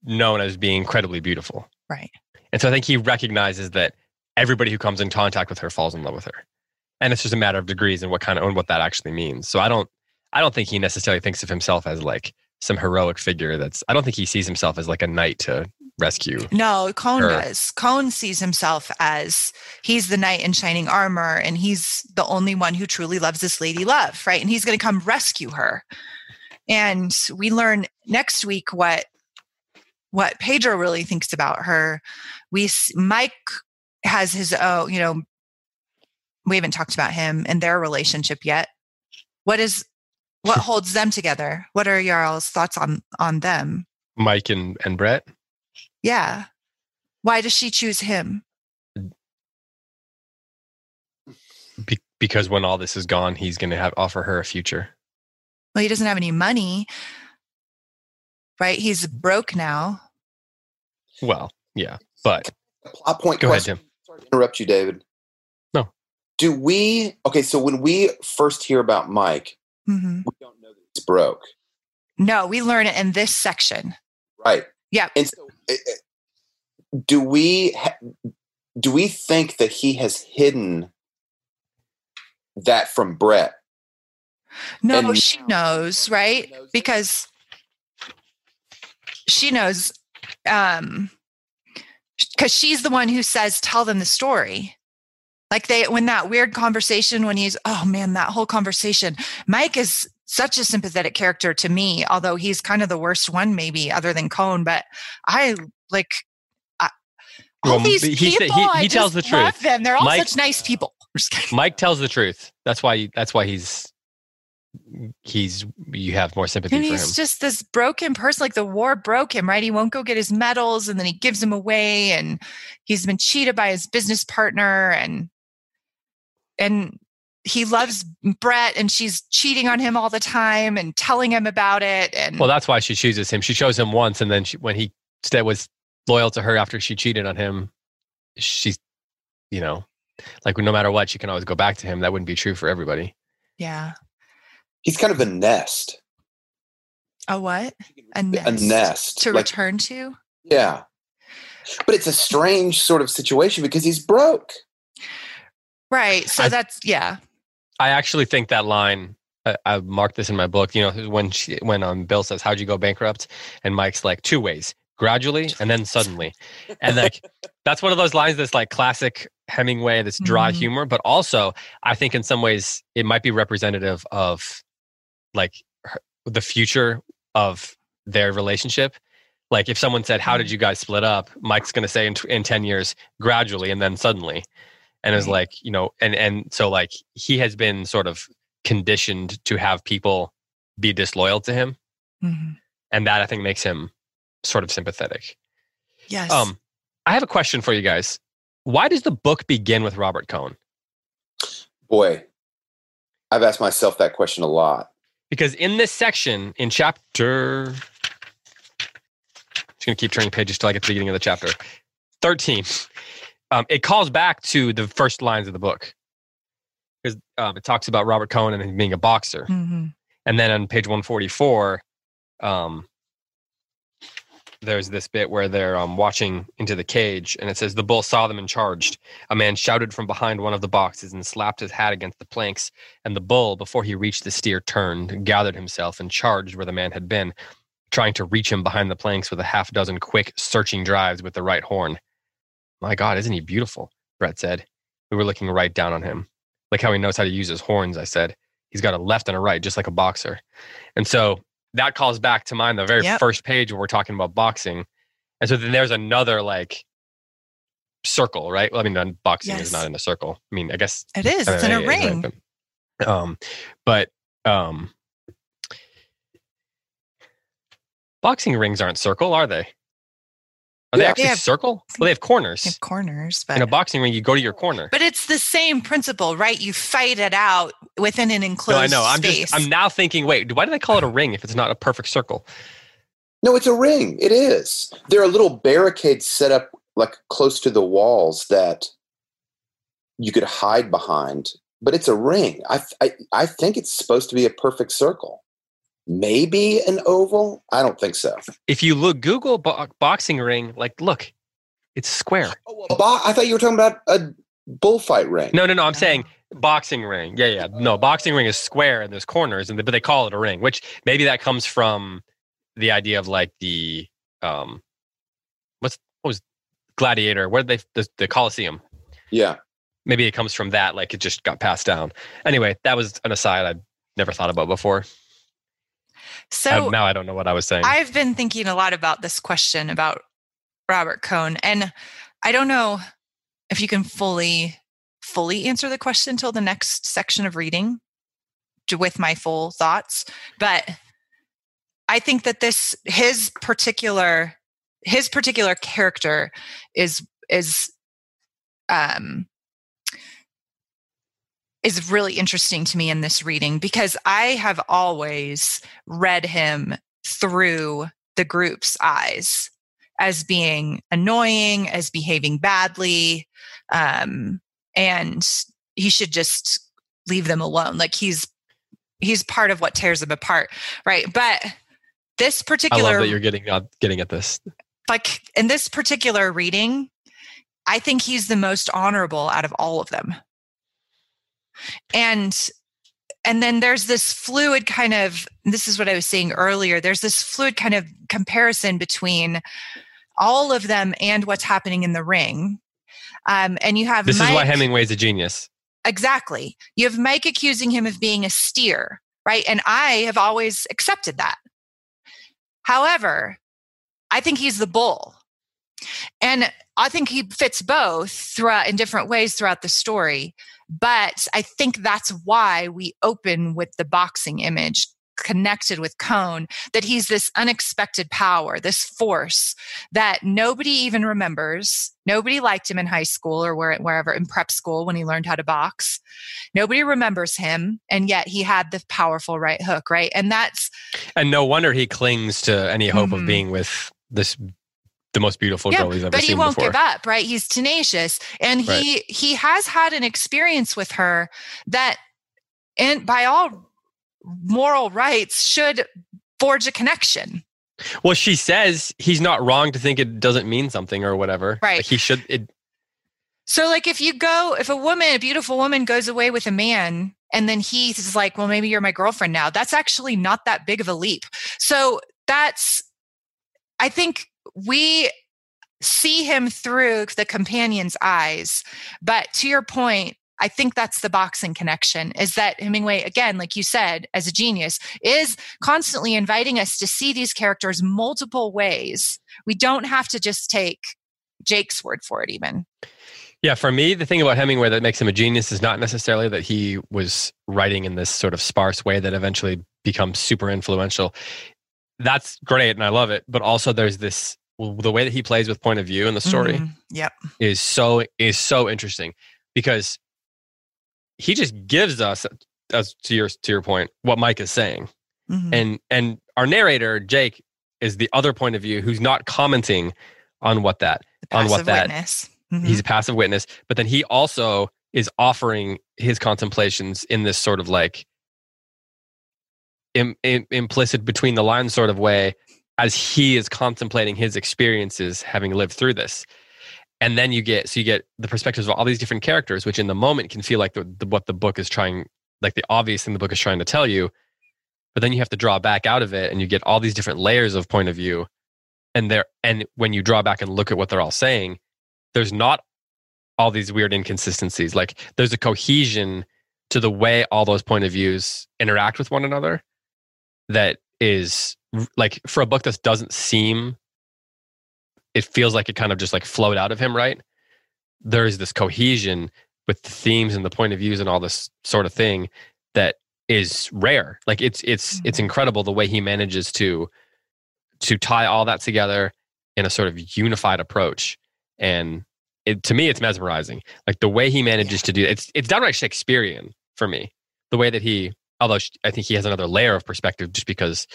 known as being incredibly beautiful. Right. And so I think he recognizes that everybody who comes in contact with her falls in love with her. And it's just a matter of degrees and what kind of and what that actually means. So I don't I don't think he necessarily thinks of himself as like some heroic figure that's I don't think he sees himself as like a knight to rescue. No, Cohn her. does. Cohn sees himself as he's the knight in shining armor and he's the only one who truly loves this lady love, right? And he's going to come rescue her. And we learn next week what what Pedro really thinks about her. We Mike has his own, you know, we haven't talked about him and their relationship yet. What is what holds them together? What are y'all's thoughts on on them? Mike and and Brett. Yeah. Why does she choose him? Be- because when all this is gone, he's going to have offer her a future. Well, he doesn't have any money, right? He's broke now. Well, yeah, but plot point. Go question. ahead, Tim. Sorry to interrupt you, David. No. Do we? Okay, so when we first hear about Mike, Mm-hmm. We don't know that it's broke. No, we learn it in this section. Right. Yeah. And so, eh, eh, do we do we think that he has hidden that from Brett? No, and she knows, right? Because she knows um because she's the one who says tell them the story Like they, when that weird conversation, when he's, oh man, that whole conversation, Mike is such a sympathetic character to me, although he's kind of the worst one, maybe other than Cohn. But I like I, all well, these he, people. He, he tells the truth. Them. They're all Mike, such nice people. Mike tells the truth. That's why. That's why he's he's you have more sympathy and he's just this broken person like the war broke him right he won't go get his medals and then he gives them away and he's been cheated by his business partner and and he loves Brett and she's cheating on him all the time and telling him about it. And well, that's why she chooses him. She chose him once, and then she, when he was loyal to her after she cheated on him, she's, you know, like no matter what, she can always go back to him. That wouldn't be true for everybody. Yeah. He's kind of a nest. A what? A nest. A nest to like, return to. Yeah. But it's a strange sort of situation because he's broke. Right. So I, that's yeah. I actually think that line. I, I marked this in my book. You know, when she, when um Bill says, "How'd you go bankrupt?" and Mike's like, two ways: gradually and then suddenly. And like that's one of those lines that's like classic Hemingway, this dry mm-hmm. humor. But also, I think in some ways it might be representative of like her, the future of their relationship. Like if someone said, "How did mm-hmm. you guys split up?" Mike's going to say in, in ten years, gradually and then suddenly and is like you know and and so like he has been sort of conditioned to have people be disloyal to him. Mm-hmm. and that i think makes him sort of sympathetic. Yes. Um i have a question for you guys. Why does the book begin with robert cohn? Boy i've asked myself that question a lot. Because in this section in chapter I'm just going to keep turning pages till I get to the beginning of the chapter. 13 um, it calls back to the first lines of the book because um, it talks about Robert Cohn and him being a boxer. Mm-hmm. And then on page 144, um, there's this bit where they're um, watching into the cage and it says the bull saw them and charged a man shouted from behind one of the boxes and slapped his hat against the planks and the bull before he reached the steer turned gathered himself and charged where the man had been trying to reach him behind the planks with a half dozen quick searching drives with the right horn my God, isn't he beautiful? Brett said. We were looking right down on him. Like how he knows how to use his horns, I said. He's got a left and a right, just like a boxer. And so that calls back to mind the very yep. first page where we're talking about boxing. And so then there's another like circle, right? Well, I mean, boxing yes. is not in a circle. I mean, I guess it is. It's in a ring. Right, but, um, but um, boxing rings aren't circle, are they? Are they actually they have, circle? Well, they have corners. They have corners, but in a boxing ring, you go to your corner. But it's the same principle, right? You fight it out within an enclosed. No, I know. I'm space. just. I'm now thinking. Wait, why do they call it a ring if it's not a perfect circle? No, it's a ring. It is. There are little barricades set up like close to the walls that you could hide behind, but it's a ring. I I, I think it's supposed to be a perfect circle maybe an oval. I don't think so. If you look Google bo- boxing ring, like look, it's square. Oh, bo- I thought you were talking about a bullfight ring. No, no, no. I'm saying boxing ring. Yeah, yeah. No, boxing ring is square and there's corners, and but they call it a ring. Which maybe that comes from the idea of like the um, what's what was gladiator? Where did they the, the Colosseum? Yeah. Maybe it comes from that. Like it just got passed down. Anyway, that was an aside I'd never thought about before. So I, now I don't know what I was saying. I've been thinking a lot about this question about Robert Cohn, and I don't know if you can fully fully answer the question until the next section of reading with my full thoughts, but I think that this his particular his particular character is is um is really interesting to me in this reading because I have always read him through the group's eyes as being annoying, as behaving badly, um, and he should just leave them alone. Like he's he's part of what tears them apart, right? But this particular, I love that you're getting uh, getting at this. Like in this particular reading, I think he's the most honorable out of all of them and and then there's this fluid kind of this is what i was saying earlier there's this fluid kind of comparison between all of them and what's happening in the ring Um, and you have this Mike, is why Hemingway's a genius. Exactly. You have Mike accusing him of being a steer, right? And I have always accepted that. However, I think he's the bull. And I think he fits both throughout in different ways throughout the story. But I think that's why we open with the boxing image connected with Cohn, that he's this unexpected power, this force that nobody even remembers. Nobody liked him in high school or where, wherever in prep school when he learned how to box. Nobody remembers him, and yet he had the powerful right hook, right? And that's and no wonder he clings to any hope mm-hmm. of being with this the most beautiful yeah, girl he's ever but he won't before. give up right? He's tenacious and he right. he has had an experience with her that and by all moral rights should forge a connection. Well she says he's not wrong to think it doesn't mean something or whatever. Right. Like he should it so like if you go if a woman a beautiful woman goes away with a man and then he's like well maybe you're my girlfriend now that's actually not that big of a leap. So that's i think we see him through the companion's eyes. But to your point, I think that's the boxing connection is that Hemingway, again, like you said, as a genius, is constantly inviting us to see these characters multiple ways. We don't have to just take Jake's word for it, even. Yeah, for me, the thing about Hemingway that makes him a genius is not necessarily that he was writing in this sort of sparse way that eventually becomes super influential. That's great and I love it. But also, there's this the way that he plays with point of view in the story mm, yep. is so is so interesting because he just gives us as to your to your point what Mike is saying. Mm-hmm. And and our narrator Jake is the other point of view who's not commenting on what that on what that witness. Mm-hmm. he's a passive witness but then he also is offering his contemplations in this sort of like Im, Im, implicit between the lines sort of way as he is contemplating his experiences having lived through this. And then you get so you get the perspectives of all these different characters which in the moment can feel like the, the, what the book is trying like the obvious thing the book is trying to tell you. But then you have to draw back out of it and you get all these different layers of point of view. And there and when you draw back and look at what they're all saying there's not all these weird inconsistencies. Like there's a cohesion to the way all those point of views interact with one another that is like for a book that doesn't seem it feels like it kind of just like flowed out of him right? There's this cohesion with the themes and the point of views and all this sort of thing that is rare. Like it's it's mm-hmm. it's incredible the way he manages to to tie all that together in a sort of unified approach. And it, to me it's mesmerizing. Like the way he manages yeah. to do it, it's it's downright shakespearean for me. The way that he although i think he has another layer of perspective just because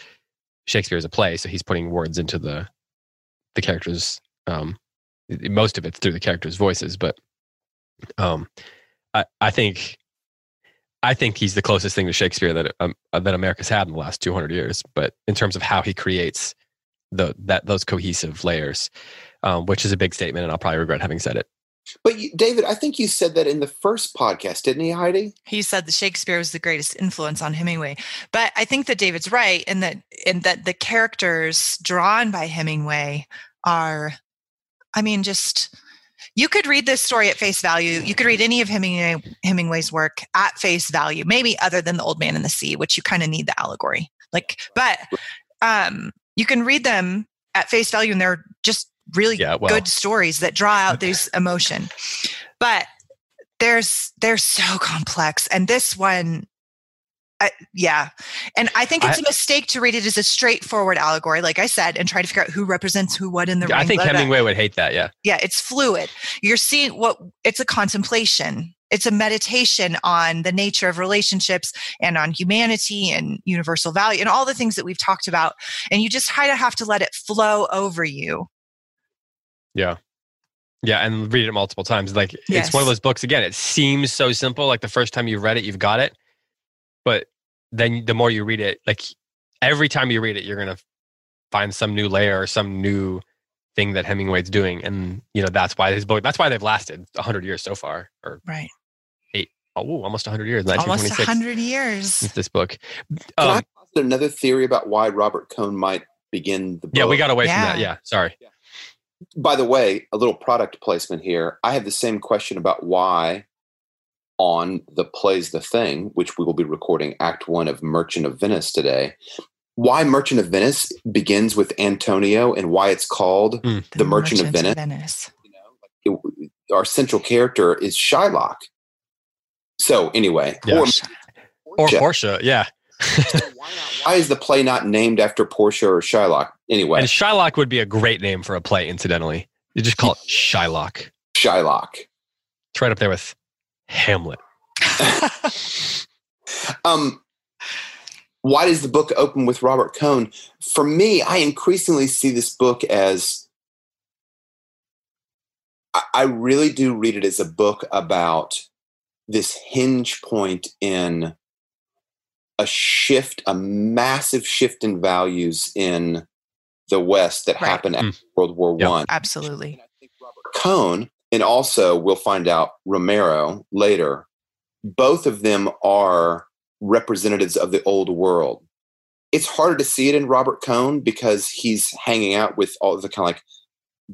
Shakespeare is a play, so he's putting words into the the characters. Um, most of it's through the characters' voices, but um, I I think I think he's the closest thing to Shakespeare that um, that America's had in the last 200 years. But in terms of how he creates the that those cohesive layers, um, which is a big statement, and I'll probably regret having said it. But you, David, I think you said that in the first podcast, didn't he, Heidi? He said that Shakespeare was the greatest influence on Hemingway. But I think that David's right in that in that the characters drawn by Hemingway are, I mean, just you could read this story at face value. You could read any of Hemingway, Hemingway's work at face value, maybe other than The Old Man and the Sea, which you kind of need the allegory. Like, but um, you can read them at face value, and they're just really yeah, well, good stories that draw out these emotion. But there's they're so complex, and this one yeah. And I think it's I, a mistake to read it as a straightforward allegory, like I said, and try to figure out who represents who what in the yeah, I think Hemingway would hate that. Yeah. Yeah. It's fluid. You're seeing what it's a contemplation. It's a meditation on the nature of relationships and on humanity and universal value and all the things that we've talked about. And you just kind of have to let it flow over you. Yeah. Yeah, and read it multiple times. Like yes. it's one of those books again, it seems so simple. Like the first time you've read it, you've got it. But then the more you read it, like every time you read it, you're gonna find some new layer or some new thing that Hemingway's doing. And you know, that's why his book that's why they've lasted hundred years so far. Or right. Eight oh almost hundred years. Almost hundred years. This book. Um, Can I posit another theory about why Robert Cohn might begin the book? Yeah, we got away yeah. from that. Yeah. Sorry. Yeah. By the way, a little product placement here. I have the same question about why on the plays the thing, which we will be recording Act One of Merchant of Venice today. Why Merchant of Venice begins with Antonio and why it's called mm. the, the, Merchant, Merchant of Venice. Venice. You know, it, our central character is Shylock. So anyway, yeah. or, or Portia, yeah. why is the play not named after Portia or Shylock? Anyway, and Shylock would be a great name for a play. Incidentally, you just call it Shylock. Shylock. It's right up there with Hamlet. um, why does the book open with Robert Cohn? For me, I increasingly see this book as I really do read it as a book about this hinge point in a shift, a massive shift in values in the West that right. happened after mm. World War yep. One. Absolutely. Cohn, and also we'll find out Romero later, both of them are representatives of the old world. It's harder to see it in Robert Cohn because he's hanging out with all the kind of like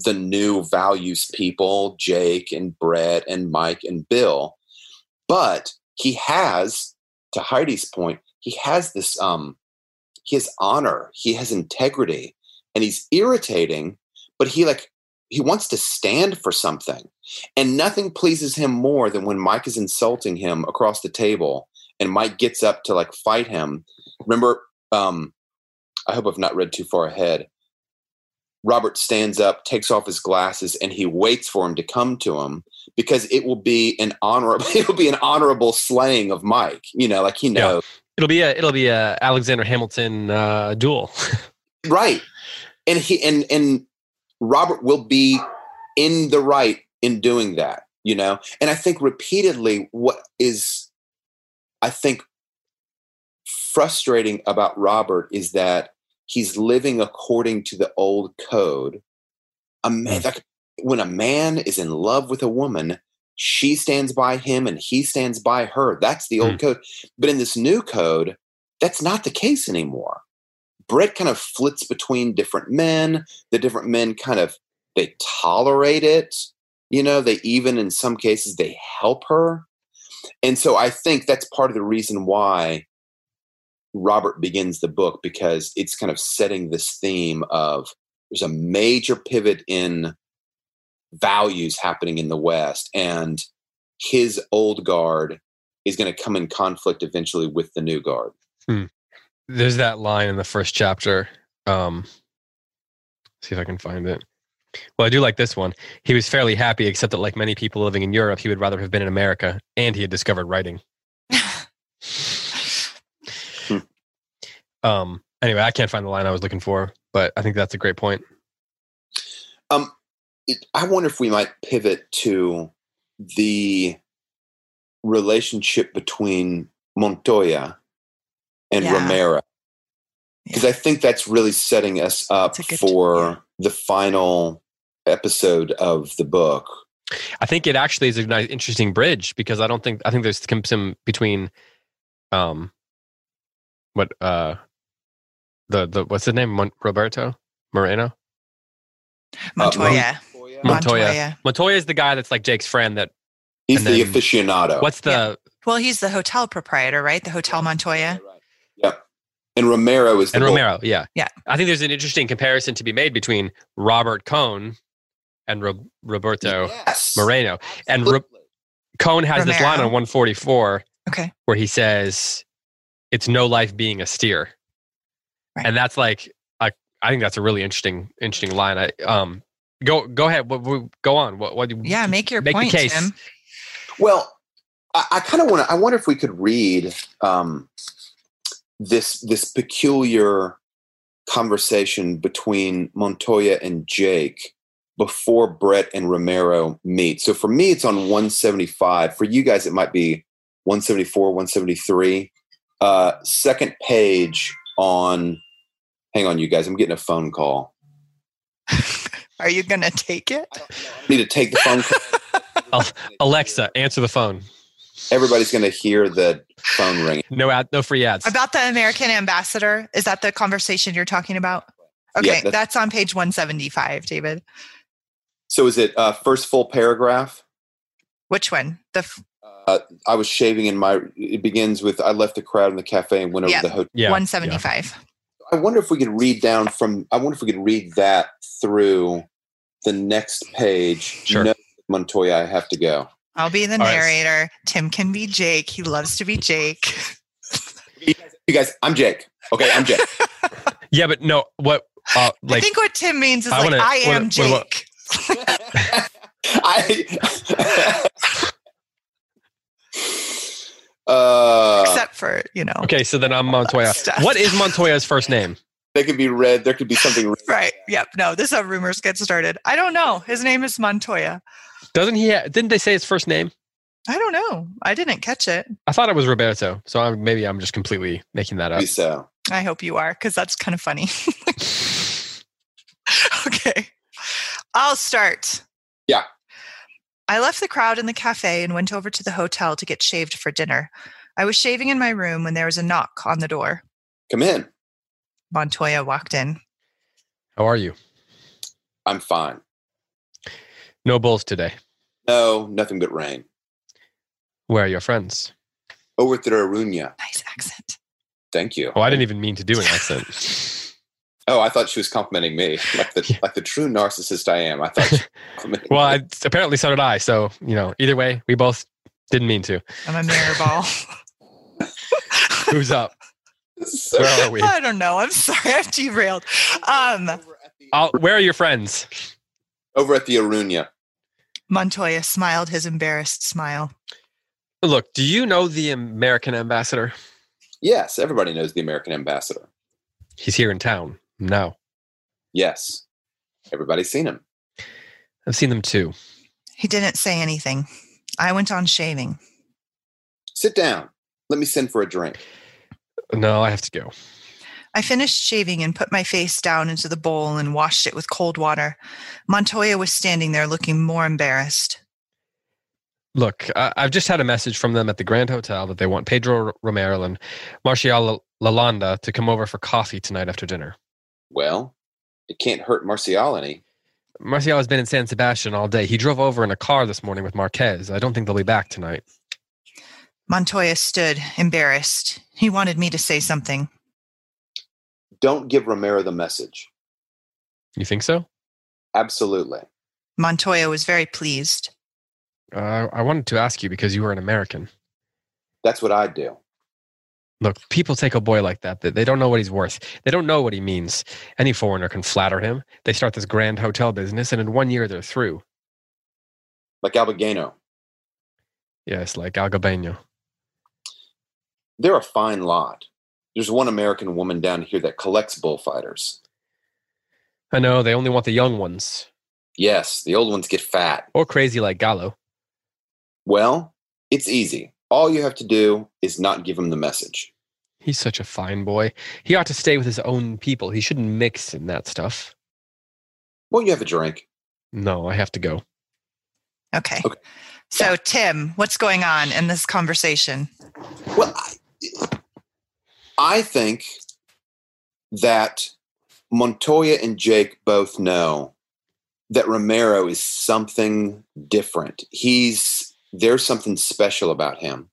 the new values people, Jake and Brett and Mike and Bill. But he has, to Heidi's point, he has this um he has honor, he has integrity, and he's irritating, but he like he wants to stand for something. And nothing pleases him more than when Mike is insulting him across the table and Mike gets up to like fight him. Remember, um, I hope I've not read too far ahead. Robert stands up, takes off his glasses, and he waits for him to come to him because it will be an honorable it will be an honorable slaying of Mike. You know, like he knows. Yeah. It'll be a it'll be a Alexander Hamilton uh, duel. right. And he and and Robert will be in the right in doing that, you know? And I think repeatedly what is I think frustrating about Robert is that he's living according to the old code. A man, like, when a man is in love with a woman, she stands by him and he stands by her. That's the old mm. code. But in this new code, that's not the case anymore. Brett kind of flits between different men. The different men kind of they tolerate it. You know, they even in some cases they help her. And so I think that's part of the reason why Robert begins the book because it's kind of setting this theme of there's a major pivot in values happening in the West, and his old guard is going to come in conflict eventually with the new guard. Hmm. There's that line in the first chapter. Um, see if I can find it. Well, I do like this one. He was fairly happy, except that, like many people living in Europe, he would rather have been in America, and he had discovered writing. Hmm. um. Anyway, I can't find the line I was looking for, but I think that's a great point. Um, it, I wonder if we might pivot to the relationship between Montoya and yeah. Romero because yeah. I think that's really setting us up for yeah. the final episode of the book. I think it actually is a nice, interesting bridge because I don't think I think there's some between, um, what uh, the the what's the name Mon- Roberto Moreno. Montoya. Uh, Montoya. Montoya. Montoya is the guy that's like Jake's friend. That he's the aficionado. What's the? Yeah. Well, he's the hotel proprietor, right? The Hotel Montoya. Yeah. And Romero is and Romero, yeah, yeah. I think there's an interesting comparison to be made between Robert Cohn and Ro- Roberto yes, Moreno. And Ro- Cohn has Romero. this line on 144 okay. where he says, It's no life being a steer. Right. And that's like, I, I think that's a really interesting, interesting line. I, um, go, go ahead. Go on. What, what, yeah, make your make point, the case. Tim. Well, I, I kind of want to, I wonder if we could read, um, this, this peculiar conversation between Montoya and Jake before Brett and Romero meet. So for me, it's on 175. For you guys, it might be 174, 173. Uh, second page on, hang on, you guys, I'm getting a phone call. Are you going to take it? I, I need to take the phone call. Alexa, answer the phone. Everybody's going to hear the phone ringing. No ad, no free ads. About the American ambassador. Is that the conversation you're talking about? Okay, yeah, that's, that's on page 175, David. So is it uh, first full paragraph? Which one? The f- uh, I was shaving in my. It begins with I left the crowd in the cafe and went over Yeah. to the hotel. Yeah. 175. I wonder if we could read down from. I wonder if we could read that through the next page. Sure. No, Montoya, I have to go. I'll be the All right. narrator. Tim can be Jake. He loves to be Jake. You guys, I'm Jake. Okay, I'm Jake. Yeah, but no, what? Uh, I think what Tim means is I like, wanna- I am what- what- Jake. I. uh, Except for, you know. okay, so then I'm Montoya. What is Montoya's first name? they could be red. There could be something. red. Right. Yep. No, this is how rumors get started. I don't know. His name is Montoya. Doesn't he? Ha- didn't they say his first name? I don't know. I didn't catch it. I thought it was Roberto. So I'm, maybe I'm just completely making that up. Maybe So I hope you are, because that's kind of funny. okay. I'll start. Yeah. I left the crowd in the cafe and went over to the hotel to get shaved for dinner. I was shaving in my room when there was a knock on the door. come in. Montoya walked in. How are you? I'm fine. No bulls today. No, nothing but rain. Where are your friends? Over at the Iruña. Nice accent. Thank you. Oh, I didn't even mean to do an accent. Oh, I thought she was complimenting me, like the like the true narcissist I am. I thought. She was complimenting well. I, apparently so did I. So you know, either way, we both didn't mean to. I'm a mirror ball. Who's up? So- Where are we? I don't know. I'm sorry. I've derailed. Um, I'll, where are your friends? over at the Iruña. Montoya smiled his embarrassed smile. Look, do you know the American ambassador? Yes, everybody knows the American ambassador. He's here in town. No, Yes, everybody's seen him. I've seen them too. He didn't say anything. I went on shaving. Sit down. Let me send for a drink. No, I have to go. I finished shaving and put my face down into the bowl and washed it with cold water. Montoya was standing there looking more embarrassed. Look, I, I've just had a message from them at the Grand Hotel that they want Pedro R- Romero and Marcial Lalanda to come over for coffee tonight after dinner. Well, it can't hurt Marcial any. Marcial has been in San Sebastian all day. He drove over in a car this morning with Marquez. I don't think they'll be back tonight. Montoya stood, embarrassed. He wanted me to say something. Don't give Romero the message. You think so? Absolutely. Montoya was very pleased. Uh, I wanted to ask you because you were an American. That's what I'd do. Look, people take a boy like that. They, they don't know what he's worth. They don't know what he means. Any foreigner can flatter him. They start this grand hotel business, and in one year they're through. Like Albagano. Yes, like Algabeno. They're a fine lot. There's one American woman down here that collects bullfighters. I know they only want the young ones, Yes, the old ones get fat. or crazy like Gallo. Well, it's easy. All you have to do is not give him the message. He's such a fine boy. He ought to stay with his own people. He shouldn't mix in that stuff. Won't you have a drink? No, I have to go. Okay. Okay. So, Tim, what's going on in this conversation? Well, I, I think that Montoya and Jake both know that Romero is something different. He's there's something special about him.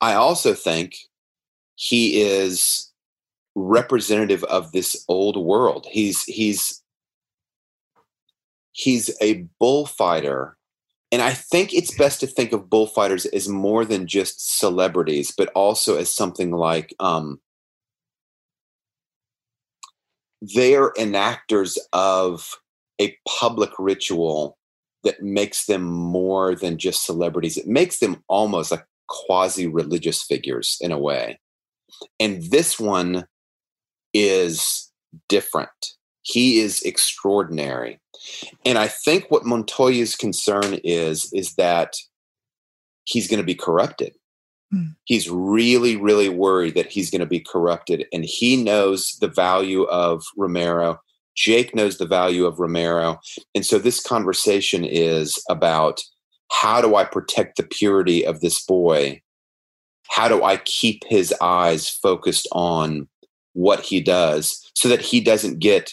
I also think he is representative of this old world. He's he's he's a bullfighter and I think it's best to think of bullfighters as more than just celebrities, but also as something like um, they're enactors of a public ritual that makes them more than just celebrities. It makes them almost like quasi religious figures in a way. And this one is different. He is extraordinary. And I think what Montoya's concern is is that he's going to be corrupted. Hmm. He's really, really worried that he's going to be corrupted, and he knows the value of Romero. Jake knows the value of Romero, and so this conversation is about how do I protect the purity of this boy? How do I keep his eyes focused on what he does so that he doesn't get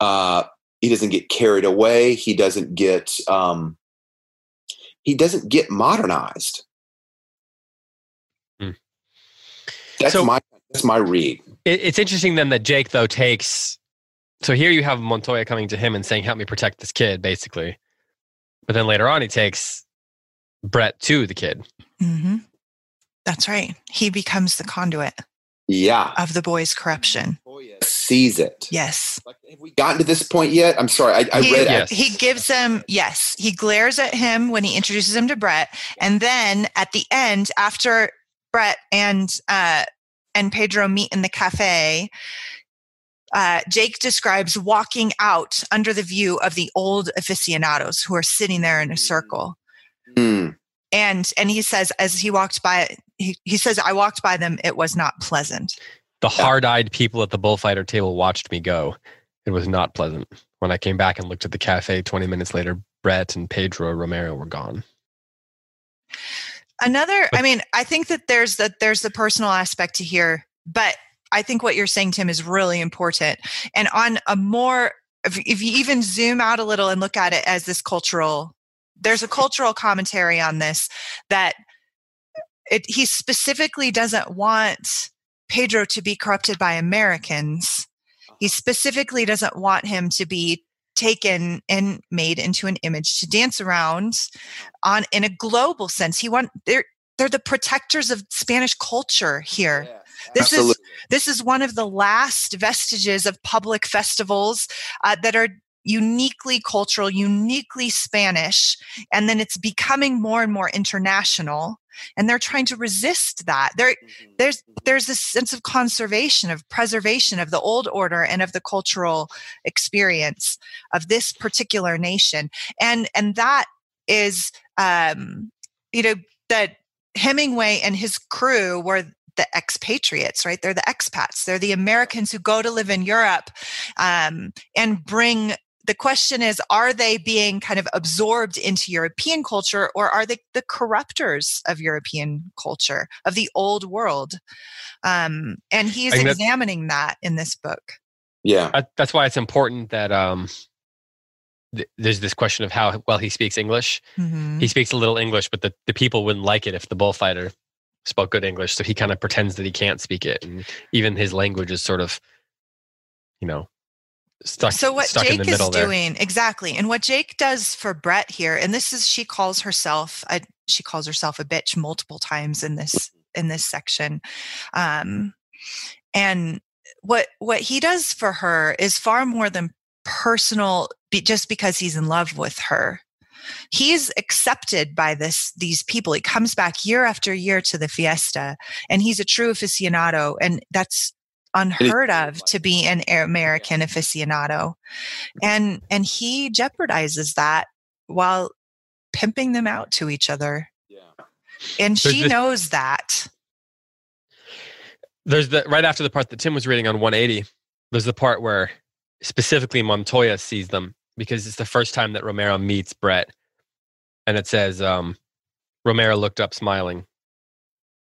uh, he doesn't get carried away. He doesn't get um, he doesn't get modernized. Hmm. That's so, my that's my read. It's interesting then that Jake though takes. So here you have Montoya coming to him and saying, "Help me protect this kid," basically. But then later on, he takes Brett to the kid. Mm-hmm. That's right. He becomes the conduit. Yeah. Of the boy's corruption. Sees it. Yes. Like, have we gotten to this point yet? I'm sorry. I, I he, read yes. He gives him, yes, he glares at him when he introduces him to Brett. And then at the end, after Brett and, uh, and Pedro meet in the cafe, uh, Jake describes walking out under the view of the old aficionados who are sitting there in a circle. Mm. And and he says as he walked by, he, he says, "I walked by them. It was not pleasant." The hard-eyed people at the bullfighter table watched me go. It was not pleasant. When I came back and looked at the cafe 20 minutes later, Brett and Pedro Romero were gone. Another, but, I mean, I think that there's that there's the personal aspect to here, but I think what you're saying, Tim, is really important. And on a more, if, if you even zoom out a little and look at it as this cultural, there's a cultural commentary on this that it, he specifically doesn't want Pedro to be corrupted by Americans. He uh-huh. specifically doesn't want him to be taken and made into an image to dance around uh-huh. on in a global sense. He want they're they're the protectors of Spanish culture here. Yeah. This is this is one of the last vestiges of public festivals uh, that are uniquely cultural, uniquely Spanish, and then it's becoming more and more international. And they're trying to resist that. There, mm-hmm. there's mm-hmm. there's this sense of conservation, of preservation of the old order and of the cultural experience of this particular nation, and and that is, um, you know, that Hemingway and his crew were the expatriates, right? They're the expats. They're the Americans who go to live in Europe um, and bring. The question is, are they being kind of absorbed into European culture or are they the corruptors of European culture, of the old world? Um, and he's examining that in this book. Yeah. That's why it's important that um, there's this question of how well he speaks English. Mm-hmm. He speaks a little English, but the, the people wouldn't like it if the bullfighter spoke good English, so he kind of pretends that he can't speak it, and even his language is sort of, you know, stuck. So what stuck Jake is doing there. exactly, and what Jake does for Brett here, and this is she calls herself a, she calls herself a bitch multiple times in this in this section, um, and what what he does for her is far more than personal, just because he's in love with her he's accepted by this these people. He comes back year after year to the fiesta and he's a true aficionado and that's unheard of to be an american aficionado. And and he jeopardizes that while pimping them out to each other. Yeah. and she this, knows that. There's the right after the part that tim was reading on 180 there's the part where specifically montoya sees them because it's the first time that Romero meets Brett. And it says, um, Romero looked up smiling.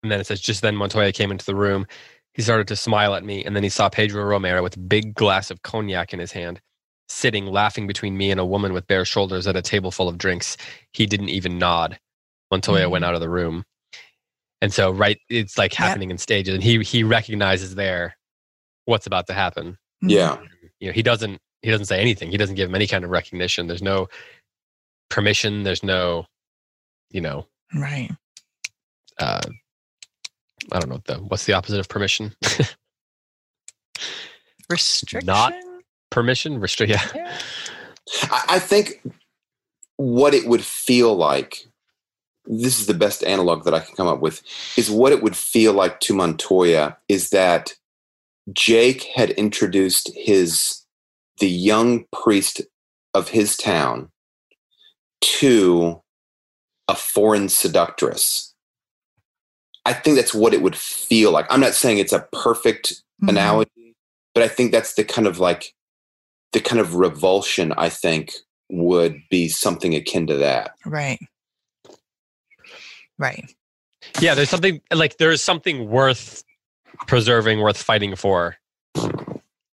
And then it says, just then Montoya came into the room. He started to smile at me. And then he saw Pedro Romero with a big glass of cognac in his hand, sitting laughing between me and a woman with bare shoulders at a table full of drinks. He didn't even nod. Montoya mm-hmm. went out of the room. And so, right, it's like happening yep. in stages. And he, he recognizes there what's about to happen. Yeah. You know, he doesn't he doesn't say anything. He doesn't give him any kind of recognition. There's no permission. There's no, you know, right. Uh, I don't know the what's the opposite of permission. Restriction. Not permission. Restrict. Yeah. yeah. I, I think what it would feel like. This is the best analog that I can come up with. Is what it would feel like to Montoya is that Jake had introduced his the young priest of his town to a foreign seductress. I think that's what it would feel like. I'm not saying it's a perfect mm-hmm. analogy, but I think that's the kind of like the kind of revulsion I think would be something akin to that. Right. Right. Yeah, there's something like there's something worth preserving, worth fighting for.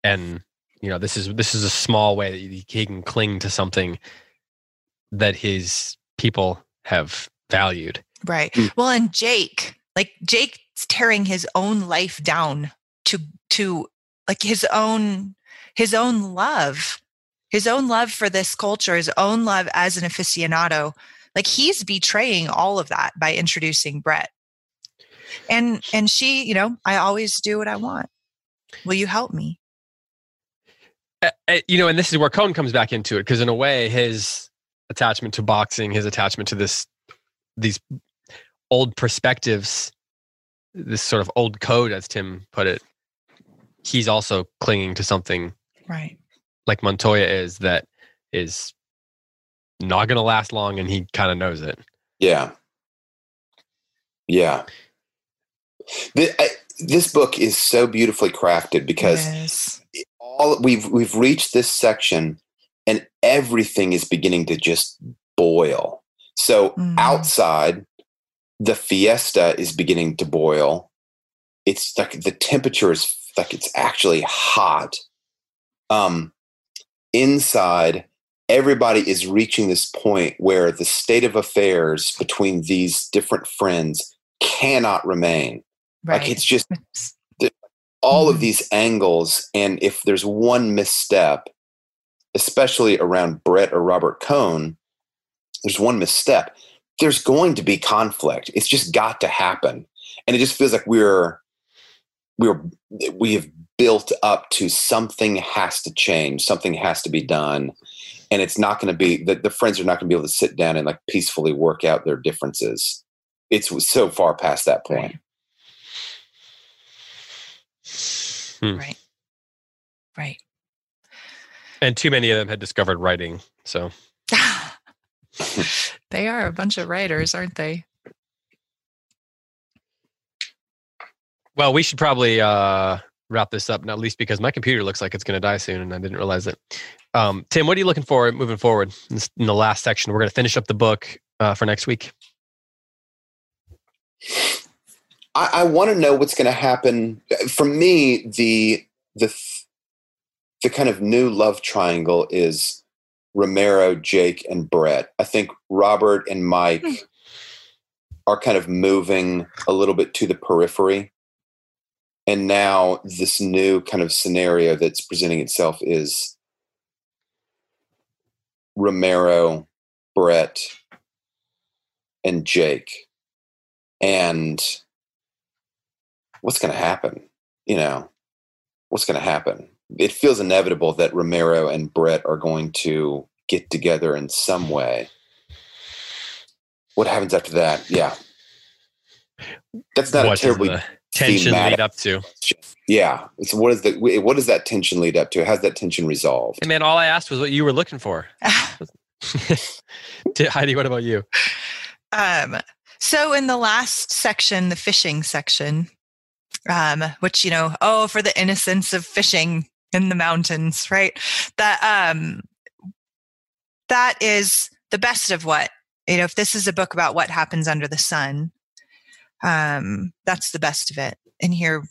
And you know this is this is a small way that he can cling to something that his people have valued. Right. Mm. well and jake like jake's tearing his own life down to to like his own his own love his own love for this culture his own love as an aficionado. Like he's betraying all of that by introducing brett. And and she you know i always do what i want. Will you help me? Uh, you know and this is where cohn comes back into it because in a way his attachment to boxing his attachment to this these old perspectives this sort of old code as tim put it he's also clinging to something right. like montoya is that is not going to last long and he kind of knows it. Yeah. Yeah. The, I, this book is so beautifully crafted because yes. all we've we've reached this section and everything is beginning to just boil. So mm. outside, the fiesta is beginning to boil. It's like the temperature is like it's actually hot. Um, inside, everybody is reaching this point where the state of affairs between these different friends cannot remain. Right. Like it's just all mm-hmm. of these angles, and if there's one misstep, especially around Brett or Robert Cohn, there's one misstep. There's going to be conflict. It's just got to happen, and it just feels like we're we're we have built up to something has to change, something has to be done, and it's not going to be that the friends are not going to be able to sit down and like peacefully work out their differences. It's so far past that point. Right. Hmm. Right. Right. And too many of them had discovered writing. So they are a bunch of writers, aren't they? Well, we should probably uh, wrap this up, not least because my computer looks like it's going to die soon, and I didn't realize it. Um, Tim, what are you looking for moving forward in, the last section? We're going to finish up the book uh, for next week. I, I want to know what's going to happen. For me, the the the kind of new love triangle is Romero, Jake, and Brett. I think Robert and Mike hmm. are kind of moving a little bit to the periphery. And now this new kind of scenario that's presenting itself is Romero, Brett, and Jake. And what's going to happen? You know, what's going to happen? It feels inevitable that Romero and Brett are going to get together in some way. What happens after that? Yeah. That's not what a terribly tension lead up to. Yeah. So what is the what does that tension lead up to? How's that tension resolved? Hey man, all I asked was what you were looking for. Heidi, what about you? Um, so in the last section, the fishing section, um, which you know, oh, for the innocence of fishing in the mountains, right? That um, that is the best of what you know. If this is a book about what happens under the sun, um, that's the best of it. And here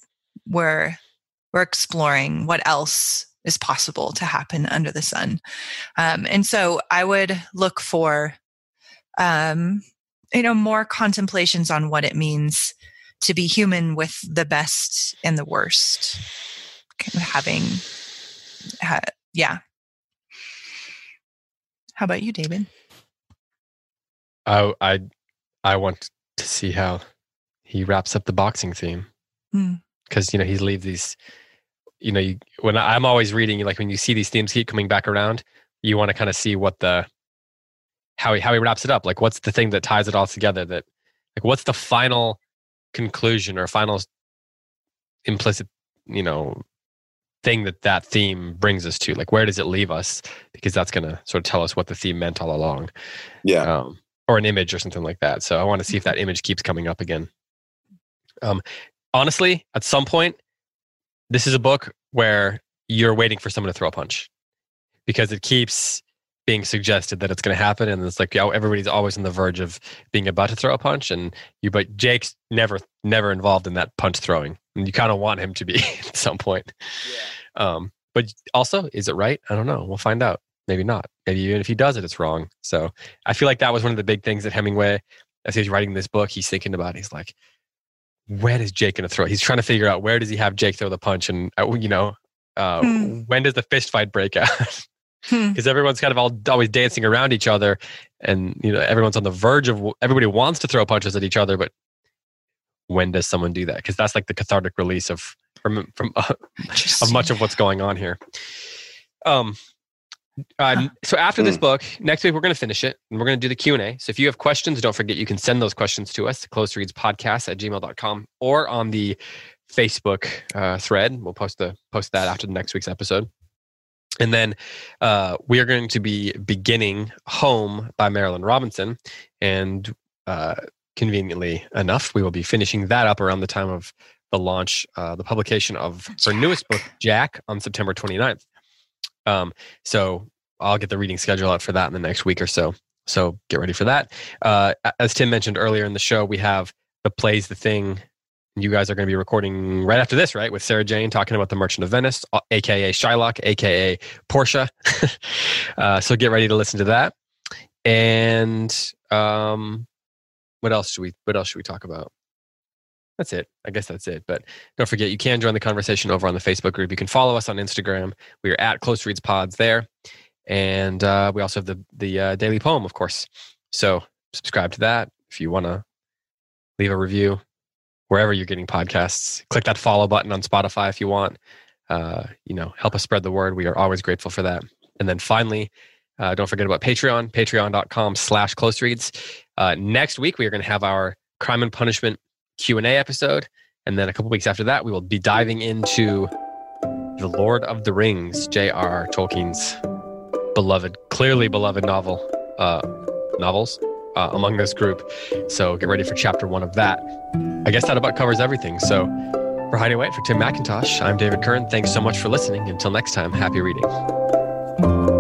we're we're exploring what else is possible to happen under the sun. Um, and so I would look for, um, you know, more contemplations on what it means to be human with the best and the worst kind of having uh, yeah. How about you david? I i i want to see how he wraps up the boxing theme because mm. you know he leaves these you know you, when I, i'm always reading like when you see these themes keep coming back around you want to kind of see what the how he how he wraps it up. Like what's the thing that ties it all together that like what's the final conclusion or final implicit you know thing that that theme brings us to like where does it leave us? Because that's going to sort of tell us what the theme meant all along. Yeah. Um, or an image or something like that. So i want to see if that image keeps coming up again. Um, honestly at some point this is a book where you're waiting for someone to throw a punch. Because it keeps being suggested that it's going to happen and it's like everybody's always on the verge of being about to throw a punch and you but jake's never never involved in that punch throwing and you kind of want him to be at some point yeah. um, But also, is it right? I don't know. We'll find out. Maybe not. Maybe even if he does it, it's wrong. So I feel like that was one of the big things that Hemingway, as he's writing this book, he's thinking about. He's like, when is Jake going to throw? He's trying to figure out where does he have Jake throw the punch, and uh, you know, uh, hmm. when does the fist fight break out? Because hmm. everyone's kind of all always dancing around each other, and you know, everyone's on the verge of everybody wants to throw punches at each other, but when does someone do that? Because that's like the cathartic release of from from uh, of much of what's going on here. Um, uh, so after this hmm. book, next week we're going to finish it and we're going to do the Q&A. So if you have questions, don't forget you can send those questions to us, close reads podcast at gmail.com or on the Facebook uh, thread. We'll post the post that after the next week's episode. And then uh, we are going to be beginning Home by Marilynne Robinson. And uh, conveniently enough, we will be finishing that up around the time of the launch, uh, the publication of her newest book, Jack, on September 29th. Um, so I'll get the reading schedule out for that in the next week or so. So get ready for that. Uh, as Tim mentioned earlier in the show, we have the plays the thing. You guys are going to be recording right after this, right? With Sarah Jane talking about the Merchant of Venice, aka Shylock, aka Portia. uh, so get ready to listen to that. And um, what else should we? What else should we talk about? that's it. I guess that's it. But don't forget, you can join the conversation over on the Facebook group. You can follow us on Instagram. We are at Close Reads Pods there, and uh, we also have the the uh, daily poem, of course. So subscribe to that if you want to leave a review wherever you're getting podcasts. Click that follow button on Spotify if you want. Uh, you know, help us spread the word. We are always grateful for that. And then finally, uh, don't forget about Patreon, patreon.com slash close reads. Uh, next week, we are going to have our crime and punishment Q&A episode. And then a couple weeks after that, we will be diving into The Lord of the Rings, J.R. Tolkien's beloved, clearly beloved novel, uh, novels uh, among this group. So get ready for chapter one of that. I guess that about covers everything. So for Heidi White, for Tim McIntosh, I'm David Kern. Thanks so much for listening. Until next time, happy reading.